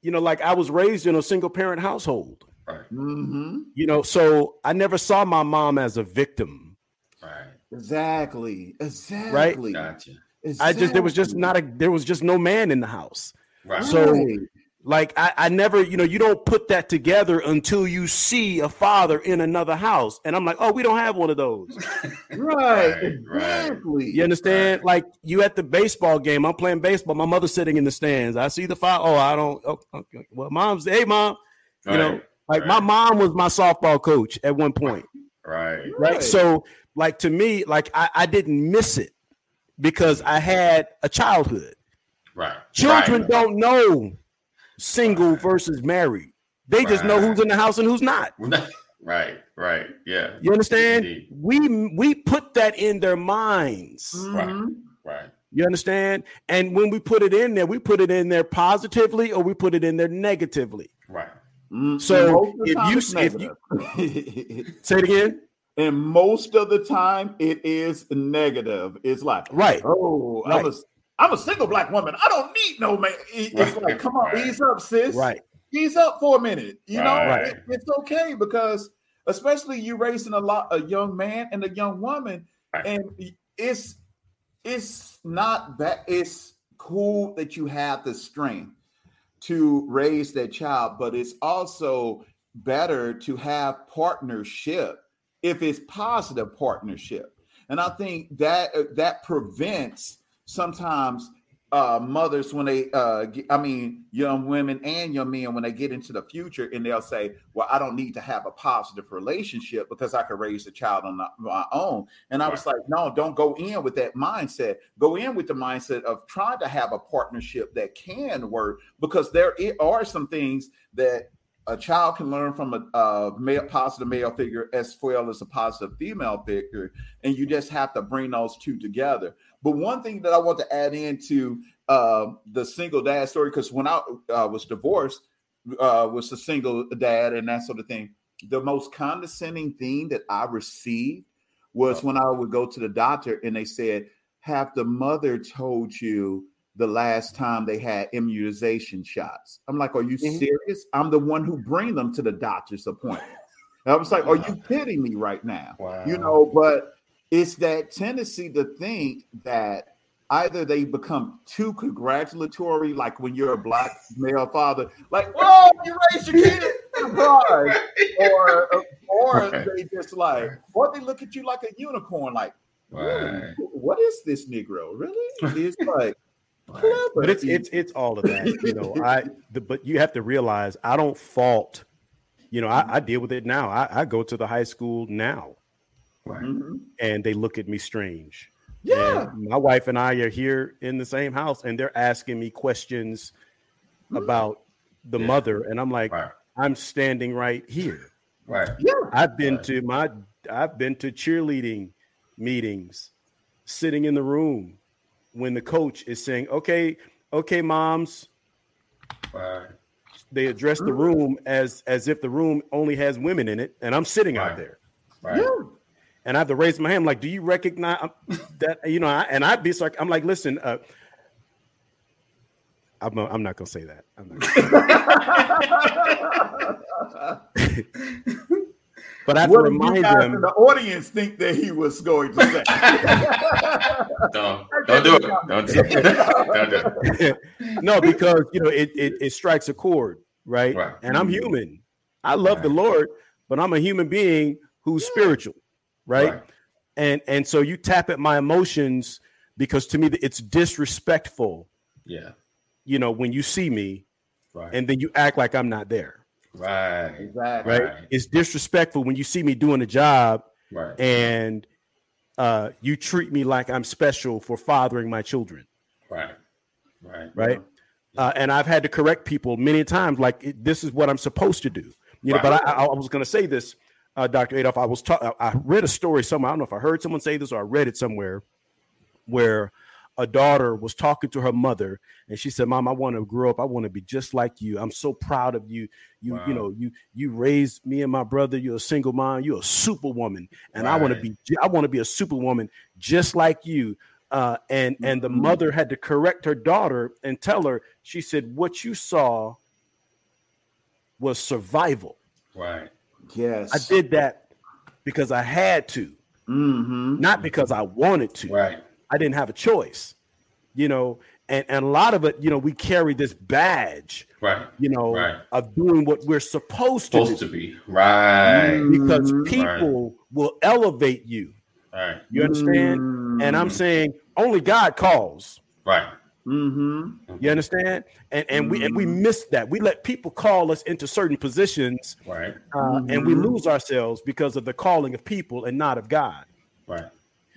you know, like I was raised in a single parent household. Right. Mm-hmm. You know, so I never saw my mom as a victim. Right. Exactly. Exactly. Right. Gotcha. Exactly. I just there was just not a there was just no man in the house. Right. So like I, I never, you know, you don't put that together until you see a father in another house. And I'm like, oh, we don't have one of those. right, exactly. You understand? Right. Like you at the baseball game, I'm playing baseball. My mother's sitting in the stands. I see the father. Oh, I don't. Oh, okay. Well, mom's, hey, mom. You right. know, like right. my mom was my softball coach at one point. Right. Right. So, like to me, like I, I didn't miss it because I had a childhood. Right. Children don't know single versus married. They right. just know who's in the house and who's not. right, right, yeah. You understand? Indeed. We we put that in their minds. Right, mm-hmm. right. You understand? And when we put it in there, we put it in there positively or we put it in there negatively. Right. Mm-hmm. So if you, if you say it again. And most of the time, it is negative. It's like, right. Oh, right. I was I'm a single black woman. I don't need no man. It's right. like, come on, right. ease up, sis. Right. Ease up for a minute. You know, right. it, it's okay because especially you raising a lot a young man and a young woman, and it's it's not that it's cool that you have the strength to raise that child, but it's also better to have partnership if it's positive partnership. And I think that uh, that prevents sometimes uh, mothers when they uh, get, i mean young women and young men when they get into the future and they'll say well i don't need to have a positive relationship because i can raise a child on my own. And i was like no don't go in with that mindset. Go in with the mindset of trying to have a partnership that can work because there are some things that a child can learn from a, a male, positive male figure as well as a positive female figure, and you just have to bring those two together. But one thing that I want to add into uh, the single dad story, because when I uh, was divorced, uh, was a single dad and that sort of thing. The most condescending thing that I received was when I would go to the doctor and they said, "Have the mother told you?" the last time they had immunization shots. I'm like, are you mm-hmm. serious? I'm the one who bring them to the doctor's appointment. And I was like, are you kidding me right now? Wow. You know, but it's that tendency to think that either they become too congratulatory, like when you're a black male father, like, whoa, you raised your kid, surprise, or or right. they just like, or they look at you like a unicorn, like, right. what is this Negro? Really? It's like but it's it's it's all of that, you know. I the, but you have to realize I don't fault. You know, I, I deal with it now. I, I, go to the high school now, right. mm-hmm. and they look at me strange. Yeah, and my wife and I are here in the same house, and they're asking me questions mm-hmm. about the yeah. mother, and I'm like, right. I'm standing right here. Right. Yeah. I've been right. to my I've been to cheerleading meetings, sitting in the room when the coach is saying, "Okay, okay, moms." Right. They address the room as as if the room only has women in it, and I'm sitting right. out there. Right. Yeah. And I have to raise my hand. I'm like, do you recognize um, that? You know, I, and I'd be like, I'm like, listen, uh, I'm, I'm not gonna say that. but I have what to remind them. The audience think that he was going to say. don't, don't do it. Don't do it. Don't do it. no, because you know it, it, it strikes a chord, right? right. And I'm mm-hmm. human. I love right. the Lord, but I'm a human being who's yeah. spiritual, right? right? And and so you tap at my emotions because to me it's disrespectful. Yeah. You know, when you see me, right. and then you act like I'm not there. Right. Exactly. Right? right. It's disrespectful when you see me doing a job right. and uh, you treat me like I'm special for fathering my children. Right. Right. Right. Yeah. Uh, and I've had to correct people many times, like this is what I'm supposed to do. You right. know, but I, I, was going to say this, uh, Dr. Adolf, I was ta- I read a story somewhere. I don't know if I heard someone say this or I read it somewhere, where a daughter was talking to her mother and she said mom i want to grow up i want to be just like you i'm so proud of you you wow. you know you you raised me and my brother you're a single mom you're a superwoman and right. i want to be i want to be a superwoman just like you uh, and and the mm-hmm. mother had to correct her daughter and tell her she said what you saw was survival right yes i did that because i had to mm-hmm. not because i wanted to right I didn't have a choice, you know. And, and a lot of it, you know, we carry this badge, right? You know, right. of doing what we're supposed to supposed to be, right? Because people right. will elevate you, right? You understand? Mm-hmm. And I'm saying only God calls, right? Mm-hmm. You understand? And and mm-hmm. we and we mm-hmm. miss that. We let people call us into certain positions, right? Uh, and we mm-hmm. lose ourselves because of the calling of people and not of God, right?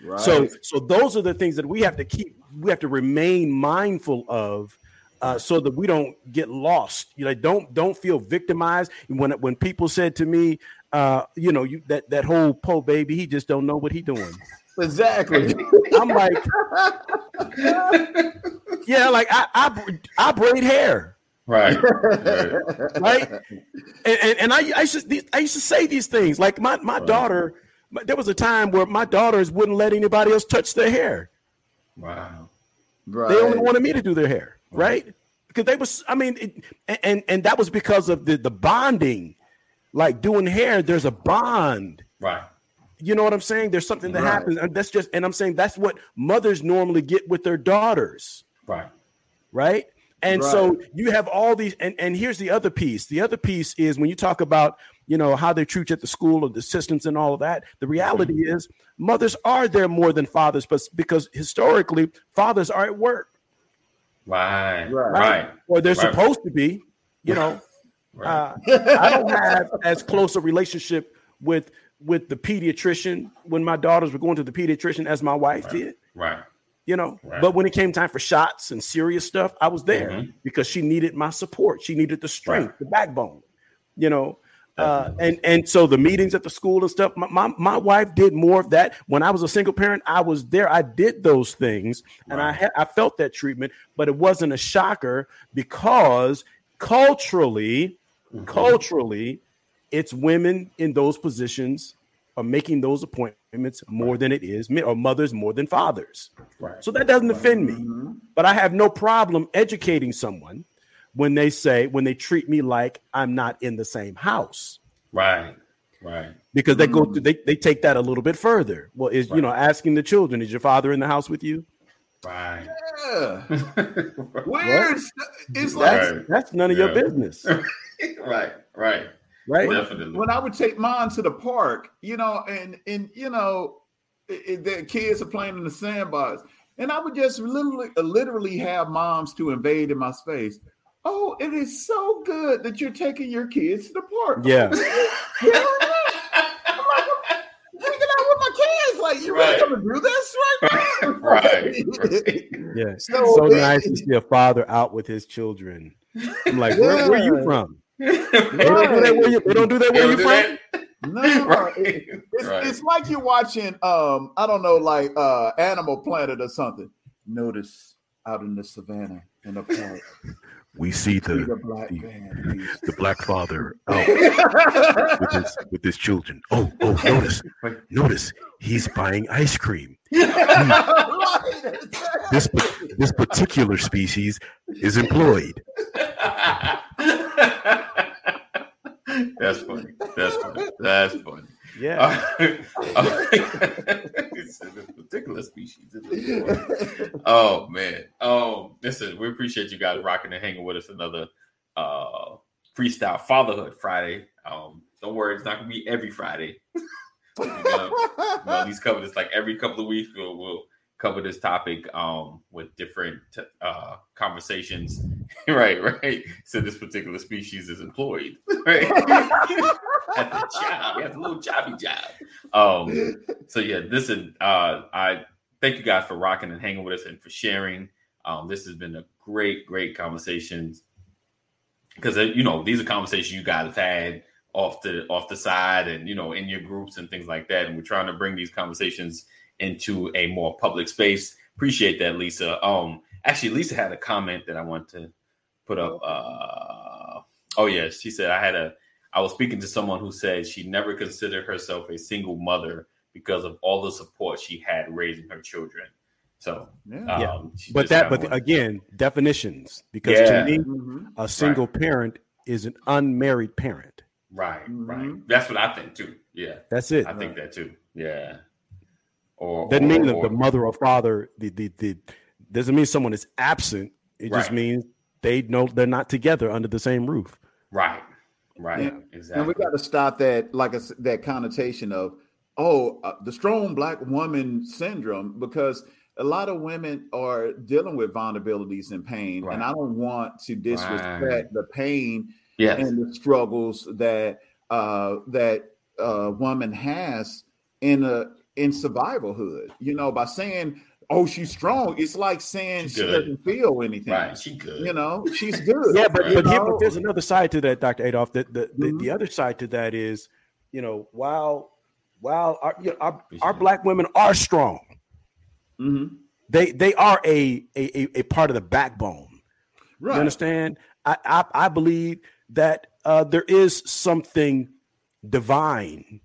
Right. So so those are the things that we have to keep we have to remain mindful of uh, so that we don't get lost. You know, don't don't feel victimized. When when people said to me, uh, you know, you that that whole po baby, he just don't know what he doing. Exactly. I'm like, yeah, like I I, I braid hair. Right. right. And, and, and I, I used to, I used to say these things like my, my right. daughter, there was a time where my daughters wouldn't let anybody else touch their hair. Wow. Right. They only wanted me to do their hair, right? right? Because they was, I mean, it, and and that was because of the the bonding, like doing hair. There's a bond, right? You know what I'm saying? There's something that right. happens, and that's just, and I'm saying that's what mothers normally get with their daughters, right? Right. And right. so you have all these, and, and here's the other piece. The other piece is when you talk about you know, how they treat you at the school or the assistants and all of that. The reality mm-hmm. is mothers are there more than fathers, but because historically fathers are at work. Right. Right. right. Or they're right. supposed to be, you know. right. uh, I don't have as close a relationship with with the pediatrician when my daughters were going to the pediatrician as my wife did. Right. You know, but when it came time for shots and serious stuff, I was there mm-hmm. because she needed my support. She needed the strength, the backbone. You know, uh, and and so the meetings at the school and stuff. My, my, my wife did more of that. When I was a single parent, I was there. I did those things, and. I had I felt that treatment, but it wasn't a shocker because culturally, mm-hmm. culturally, it's women in those positions are making those appointments more right. than it is men or mothers more than fathers. Right. So that doesn't offend me, mm-hmm. but I have no problem educating someone when they say when they treat me like I'm not in the same house. Right. Right. Because they go through, they, they take that a little bit further. Well, is right. you know, asking the children, is your father in the house with you? Right. Yeah. Where's it's like that's, that's none of yeah. your business. right, right. Right. When, Definitely. When I would take mine to the park, you know, and and you know, it, the kids are playing in the sandbox, and I would just literally uh, literally have moms to invade in my space. Oh, it is so good that you're taking your kids to the park. Yeah. I'm like, hanging out with my kids. Like, you right. really gonna do this right now? right. yeah. So, so nice to see a father out with his children. I'm like, yeah. where, where, are you from? They don't do that where you, they don't do that where you from? No, right. it's, right. it's like you're watching um, I don't know, like uh Animal Planet or something. Notice out in the savannah in the park we see the the black, the, the black father out with, his, with his children. Oh, oh, notice, notice, he's buying ice cream. this this particular species is employed. That's funny. That's funny. That's funny. Yeah. Uh, this particular species. oh man. Oh, listen, we appreciate you guys rocking and hanging with us another uh freestyle fatherhood Friday. Um, don't worry, it's not gonna be every Friday. We're gonna, we'll at least cover this like every couple of weeks. We'll, we'll cover this topic um with different uh conversations. right, right. So this particular species is employed, right? at the job. He has a little jobby job. Um, so yeah, listen, uh, I thank you guys for rocking and hanging with us and for sharing. Um, this has been a great, great conversation because uh, you know these are conversations you guys have had off the off the side and you know in your groups and things like that, and we're trying to bring these conversations into a more public space. Appreciate that, Lisa. Um, actually, Lisa had a comment that I want to put up. Uh, oh yes, she said I had a I was speaking to someone who said she never considered herself a single mother because of all the support she had raising her children. So, yeah, um, but that, but again, definitions because yeah. to me, mm-hmm. a single right. parent is an unmarried parent. Right, mm-hmm. right. That's what I think too. Yeah, that's it. I think that too. Yeah. Or doesn't or, mean that the mother or father the, the the doesn't mean someone is absent. It right. just means they know they're not together under the same roof. Right. Right. And, exactly. And we got to stop that, like a, that connotation of, oh, uh, the strong black woman syndrome, because a lot of women are dealing with vulnerabilities and pain, right. and I don't want to disrespect right. the pain yes. and the struggles that uh, that uh, woman has in a in survivalhood. You know, by saying oh, she's strong. It's like saying she doesn't feel anything. Right, she good. You know, she's good. yeah, but but, here, but, there's another side to that, Dr. Adolf. The the, mm-hmm. the, the, other side to that is, you know, while while our you know, our, our black women are strong, mm-hmm. they they are a, a a part of the backbone. Right. You understand? I I, I believe that uh, there is something divine,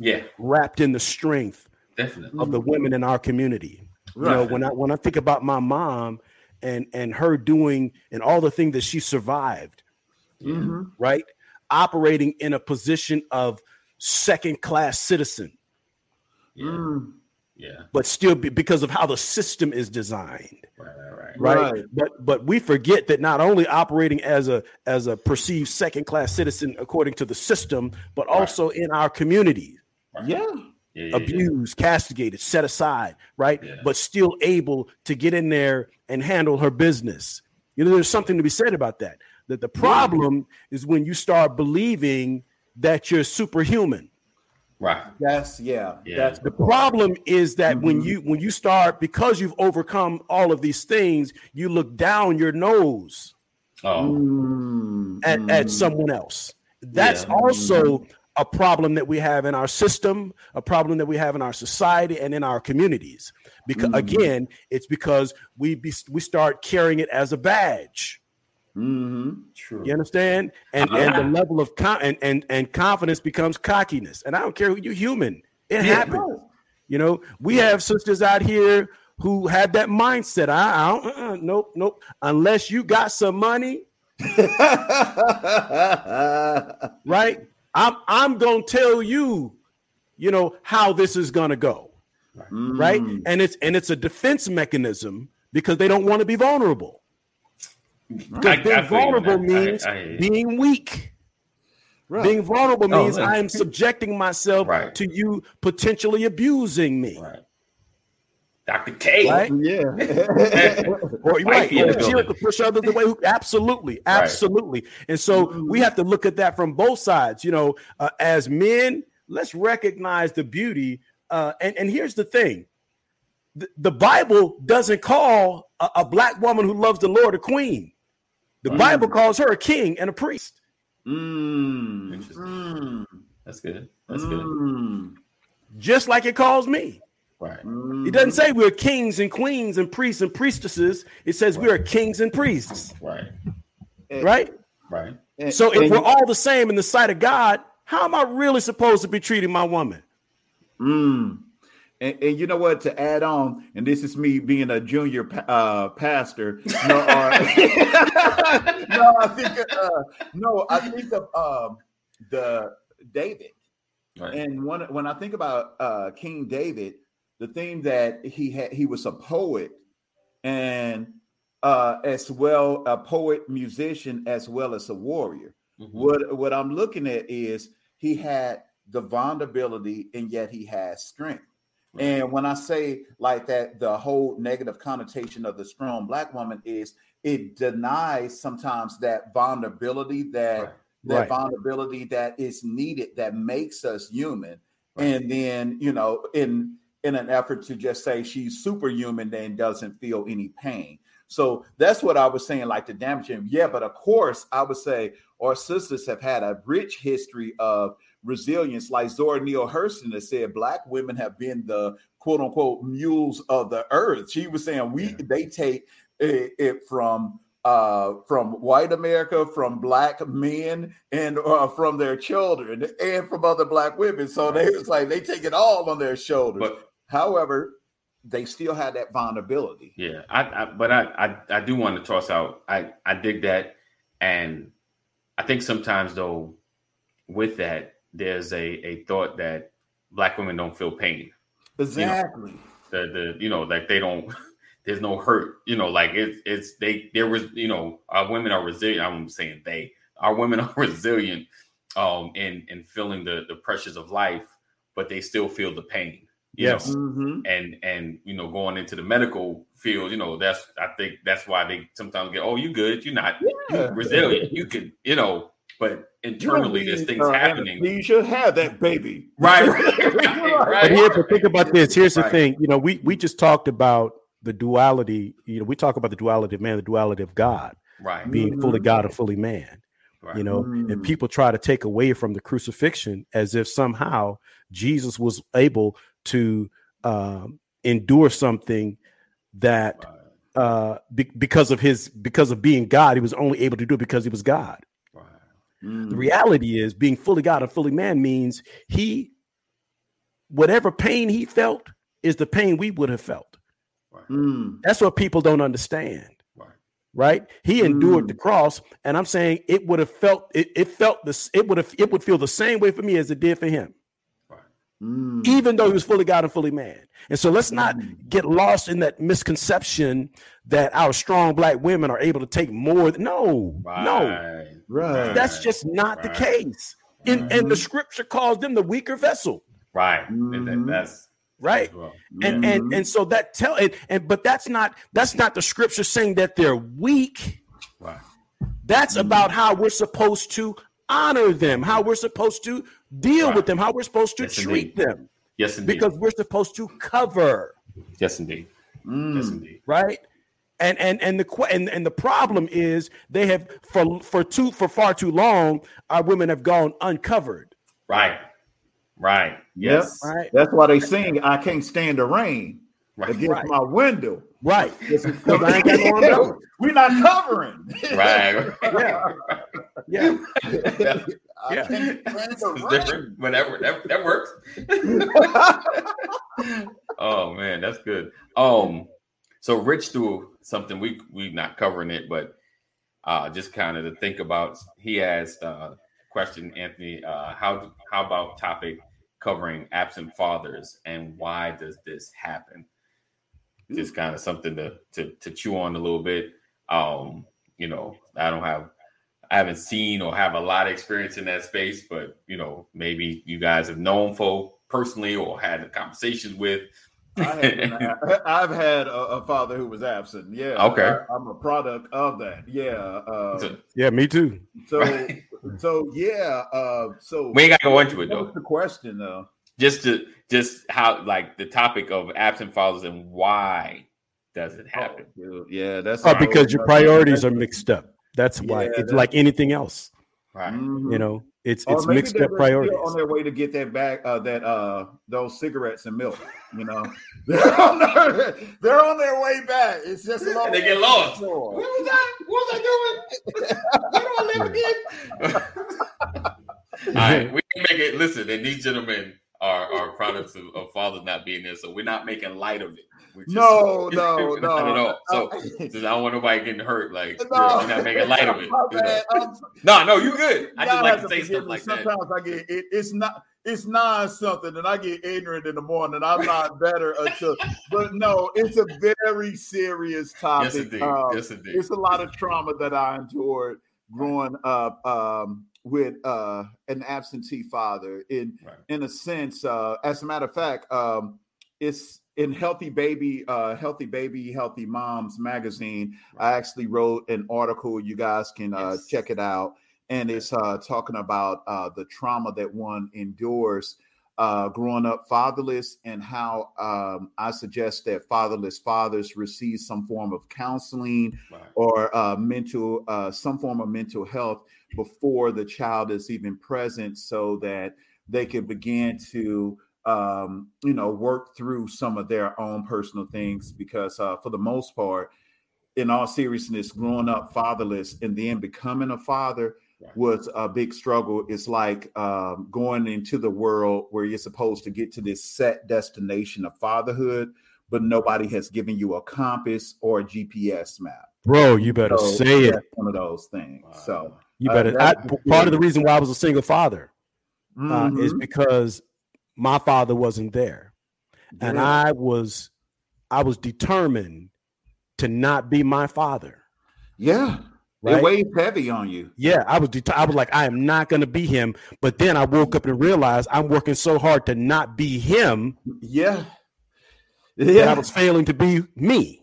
yeah, wrapped in the strength Definitely. of the women in our community. Right. You know, when I when I think about my mom and and her doing and all the things that she survived, mm-hmm. right? Operating in a position of second class citizen. Yeah. Mm. Yeah. But still be, because of how the system is designed. Right, right, right. Right. But but we forget that not only operating as a as a perceived second class citizen according to the system, but also right. in our communities. Yeah yeah, abused, yeah. castigated, set aside, right? But still able to get in there and handle her business. You know, there's something to be said about that. That the problem is when you start believing that you're superhuman. Right. That's yeah. That's the problem is that mm-hmm. when you when you start because you've overcome all of these things, you look down your nose oh. Mm-hmm. at, at someone else. That's also a problem that we have in our system, a problem that we have in our society and in our communities. Because mm-hmm. again, it's because we be, we start carrying it as a badge. Mm-hmm. True. You understand? And and the level of con- and, and and confidence becomes cockiness. And I don't care who you're human. It yeah. happens. You know, we have sisters out here who have that mindset. I, I don't, uh-uh, nope, nope. Unless you got some money, right? I'm I'm gonna tell you, you know, how this is gonna go. Mm. Right. And it's and it's a defense mechanism because they don't want to be vulnerable. Because being vulnerable means I, I, being weak. Right. Being vulnerable oh, means I am subjecting myself right. to you potentially abusing me. Right. Dr. K. Right? Yeah. or right. Or cheer to push others away. Absolutely. Absolutely. Right. And so mm-hmm. we have to look at that from both sides. You know, uh, as men, let's recognize the beauty. Uh, and, and here's the thing the, the Bible doesn't call a, a, black woman who loves the Lord a queen. The mm. Bible calls her a king and a priest. Mm. Mm. That's good. That's good. Mm. Just like it calls me. Right. It doesn't say we're kings and queens and priests and priestesses. It says right. we are kings and priests. Right. right? Right. And, so if we're all the same in the sight of God, how am I really supposed to be treating my woman? Mm. And, and, you know what? To add on, and this is me being a junior uh, pastor. No, uh, no, I think uh, no, I think of um, the David. Right. And when when I think about uh, King David, the thing that he had, he was a poet, and uh, as well a poet, musician, as well as a warrior. Mm-hmm. What what I'm looking at is he had the vulnerability, and yet he has strength. And when I say like that, the whole negative connotation of the strong black woman is it denies sometimes that vulnerability that right. that right. vulnerability that is needed that makes us human. Right. And then you know, in in an effort to just say she's superhuman, and doesn't feel any pain. So that's what I was saying, like the damaging. Yeah, but of course, I would say our sisters have had a rich history of resilience, like Zora Neale Hurston has said, black women have been the quote unquote mules of the earth. She was saying we yeah. they take it, it, from uh from white America, from black men, and uh, from their children, and from other black women. So they was like they take it all on their shoulders. But, However, they still had that vulnerability. Yeah, I, I but I, I I do want to toss out. I I dig that, and I think sometimes though, with that there's a, a thought that black women don't feel pain. Exactly. You know, the the you know like they don't. There's no hurt. You know, like it's it's they there was you know our women are resilient. I'm saying they our women are resilient um in in feeling the the pressures of life, but they still feel the pain. Yes. Mm-hmm. And and you know going into the medical field, you know that's I think that's why they sometimes get oh you good you're not yeah. you resilient you can you know but internally there's things uh, happening. You should have that baby. Right. right, right, right. But, here, but think about this. Here's the thing. You know, we we just talked about the duality. You know, we talk about the duality of man, the duality of God. Right. Being mm-hmm. fully God and fully man. Right. You know, mm-hmm. and mm. people try to take away from the crucifixion as if somehow Jesus was able to um, endure something that uh, be- because of his because of being God, he was only able to do it because he was God. Mm. The reality is being fully God and fully man means he, whatever pain he felt, is the pain we would have felt. Right. Mm. That's what people don't understand. Right. right? He endured mm. the cross, and I'm saying it would have felt it, it felt this, it would have it would feel the same way for me as it did for him. Mm. Even though he was fully God and fully man. And so let's not mm. get lost in that misconception that our strong black women are able to take more. No, right. no, right. That's just not right. the case. And, mm-hmm. and the scripture calls them the weaker vessel. Right. Mm-hmm. that's right. Well. And mm-hmm. and and so that tell it and but that's not that's not the scripture saying that they're weak. Right. That's mm-hmm. about how we're supposed to honor them, how we're supposed to deal right. with them, how we're supposed to yes, treat indeed. them. Yes, indeed. Because we're supposed to cover. Yes, indeed. Mm. Yes, indeed. Right. And and and the and, and the problem is they have for for too for far too long our women have gone uncovered. Right. Right. Yes. Yep. Right. That's why they sing "I Can't Stand the Rain" right. against right. my window. Right. We're not covering. Right. yeah. Yeah. yeah. Yeah. It's different. Whatever. That, that works. oh man, that's good. Um, so Rich threw something we we not covering it, but uh, just kind of to think about. He asked uh, question, Anthony, uh, how how about topic covering absent fathers and why does this happen? Just kind of something to to to chew on a little bit. Um, you know, I don't have I haven't seen or have a lot of experience in that space, but you know, maybe you guys have known folk personally or had conversations with I have had a, a, father who was absent. Yeah. Okay. I, am a product of that. Yeah. Uh, yeah, me too. So, so yeah. Uh, so we ain't got to go into it though. the question though? Just to just how like the topic of absent fathers and why does it happen? Oh, yeah, that's oh, because your priorities are mixed up. That's why yeah, it's like anything else. Right. Mm-hmm. You know, it's it's mixed up priorities. On their way to get that back, uh, that uh, those cigarettes and milk. You know, they're, on their, they're on their way back. It's just a they get lost. Where was I? What was I doing? Where do I live again? All right, we can make it. Listen, and these gentlemen are are products of, of fathers not being there, so we're not making light of it. No, no, no, not at all. So, I don't want nobody getting hurt. Like no, you're not making light of it. You know? No, no, you good. I just like to say stuff like Sometimes that. I get it, it's not it's nine something, and I get ignorant in the morning. I'm not better until, but no, it's a very serious topic. Yes, indeed. Um, yes, indeed. It's a lot of trauma that I endured growing up. Um, with uh, an absentee father. In right. in a sense, uh, as a matter of fact, um, it's in Healthy Baby, uh, Healthy Baby, Healthy Moms magazine. I actually wrote an article. You guys can uh, yes. check it out, and it's uh, talking about uh, the trauma that one endures. Uh, growing up fatherless, and how um, I suggest that fatherless fathers receive some form of counseling right. or uh, mental, uh, some form of mental health before the child is even present so that they can begin to um, you know work through some of their own personal things because uh, for the most part in all seriousness growing up fatherless and then becoming a father was a big struggle it's like um, going into the world where you're supposed to get to this set destination of fatherhood but nobody has given you a compass or a gps map bro you better so say it one of those things wow. so you uh, better. Uh, I, part of the reason why I was a single father uh, mm-hmm. is because my father wasn't there, yeah. and I was, I was determined to not be my father. Yeah. Right? It weighs heavy on you. Yeah, I was. Det- I was like, I am not going to be him. But then I woke up and realized I'm working so hard to not be him. Yeah, yeah. I was failing to be me.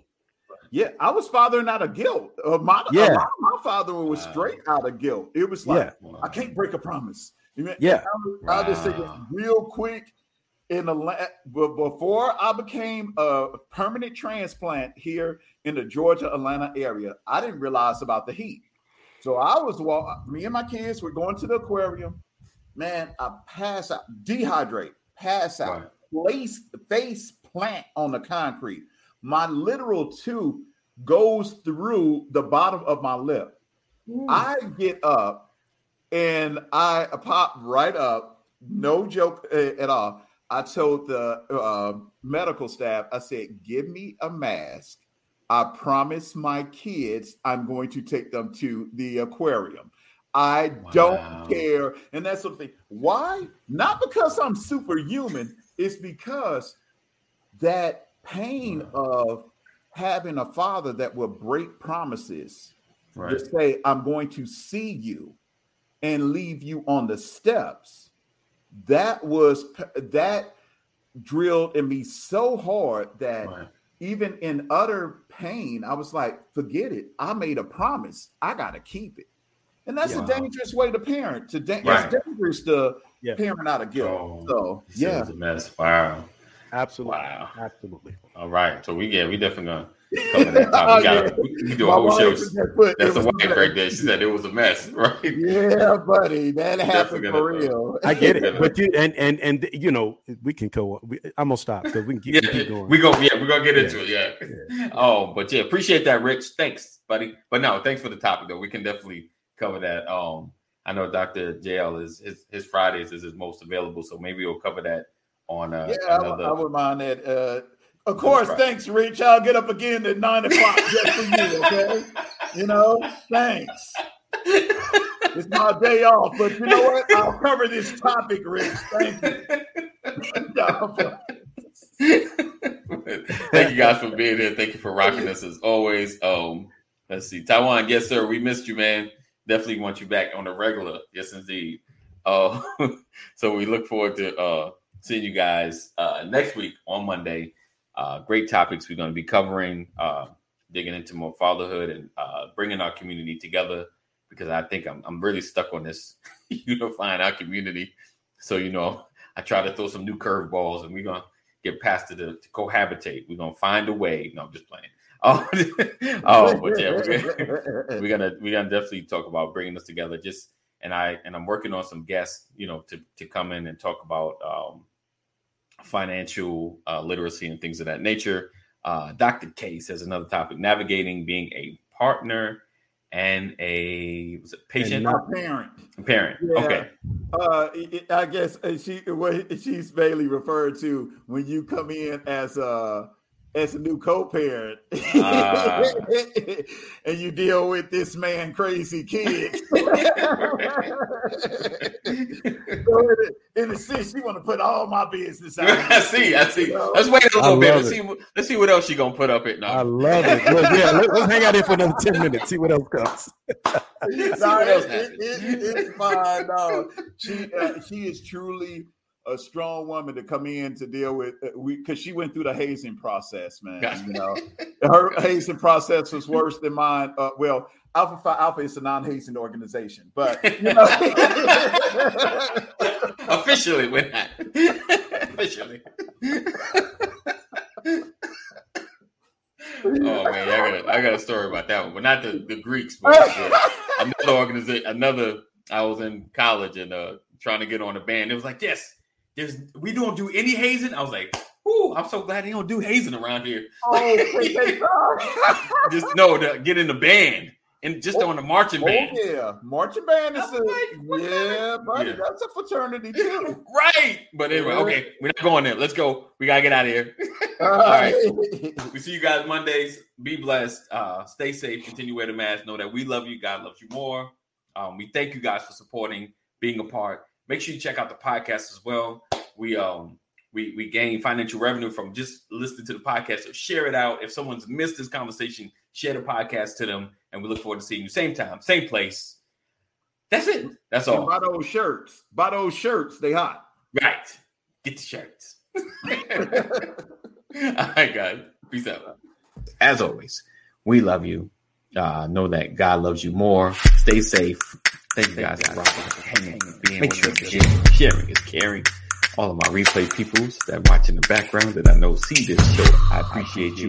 Yeah, I was fathering out of guilt. Uh, my, yeah. Uh, my, my, father was wow. straight out of guilt. It was like, yeah. I can't break a promise. Yeah. I'll, just say this real quick. In the but before I became a permanent transplant here in the Georgia Atlanta area, I didn't realize about the heat. So I was walking. Me and my kids were going to the aquarium. Man, I pass out, dehydrate, pass out, right. face face plant on the concrete my literal tooth goes through the bottom of my lip. Mm. I get up and I pop right up, no joke uh, at all. I told the uh, medical staff, I said, give me a mask. I promise my kids I'm going to take them to the aquarium. I wow. don't care. And that's thing. Why? Not because I'm superhuman. It's because that pain of having a father that will break promises right. to say, I'm going to see you and leave you on the steps. That was that drilled in me so hard that right. even in utter pain, I was like, forget it. I made a promise. I got to keep it. And that's yeah. a dangerous way to parent. To da- right. It's dangerous to yeah. parent out of guilt. Oh, so yeah, it's a mess. Wow. Absolutely. Wow. Absolutely. All right. So we yeah, we definitely gonna cover that topic. We gotta yeah. we, do a whole show. That's the wife right there. She said it was a mess, right? Yeah, buddy. That happened for real. I get it. but you and and and you know, we can go we, I'm gonna stop because we can keep, yeah, keep going. We go, yeah, we're gonna get into it. Yeah. yeah. Oh, but yeah, appreciate that, Rich. Thanks, buddy. But no, thanks for the topic though. We can definitely cover that. Um I know Dr. JL is his his Fridays is his most available, so maybe we'll cover that on uh, yeah, another... I, I would mind that. Uh, of course, thanks, Rich. I'll get up again at nine o'clock just for you. Okay, you know, thanks. It's my day off, but you know what? I'll cover this topic, Rich. Thank you. Thank you guys for being here. Thank you for rocking us as always. Um, let's see, Taiwan. Yes, sir. We missed you, man. Definitely want you back on the regular. Yes, indeed. Uh, so we look forward to uh seeing you guys uh, next week on Monday. Uh, great topics we're going to be covering, uh, digging into more fatherhood and uh, bringing our community together because I think I'm, I'm really stuck on this unifying our community. So, you know, I try to throw some new curveballs and we're going to get past it to, to, cohabitate. We're going to find a way. No, I'm just playing. Oh, oh but yeah, we're, we're gonna we're gonna definitely talk about bringing us together. Just and I and I'm working on some guests, you know, to to come in and talk about um, financial uh, literacy and things of that nature. Uh, Dr. K says another topic: navigating being a partner and a was it patient not parent. Parent. Yeah. Okay. Uh, I guess uh, she what she's mainly referred to when you come in as a as a new co-parent. Uh. and you deal with this man crazy kid. In the sense she want to put all my business out i see i see. Let's wait a little bit. let's see, let's see what else she gonna put up it now. I love it. Well, yeah let, us hang out here for another 10 minutes see what else comes. No, it, it, it, it's fine no. she uh, she is truly a strong woman to come in to deal with uh, we because she went through the hazing process, man. Gotcha. You know, her hazing process was worse than mine. Uh, well, Alpha Phi Alpha is a non-hazing organization, but you know. officially we're not. officially. oh man, I got a, I got a story about that one, but not the, the Greeks, but, another organization. Another, I was in college and uh, trying to get on a band. It was like, yes, there's we don't do any hazing. I was like, Ooh, I'm so glad they don't do hazing around here. Oh, just no to get in the band and just oh, on the marching band. Oh yeah, marching band is a like, yeah, buddy. Yeah. That's a fraternity too, right? But anyway, okay, we're not going there. Let's go. We gotta get out of here. All right, we see you guys Mondays. Be blessed. Uh, stay safe. Continue wear the mask. Know that we love you. God loves you more. Um, we thank you guys for supporting, being a part. Make sure you check out the podcast as well. We um we we gain financial revenue from just listening to the podcast. So share it out. If someone's missed this conversation, share the podcast to them. And we look forward to seeing you same time, same place. That's it. That's all. And buy those shirts. Buy those shirts. They hot. Right. Get the shirts. all right, guys. Peace out. As always, we love you. Uh, know that God loves you more. Stay safe. Thank you guys for hanging, being Make sure sharing. sharing is caring. All of my replay peoples that watch in the background that I know see this show, I appreciate you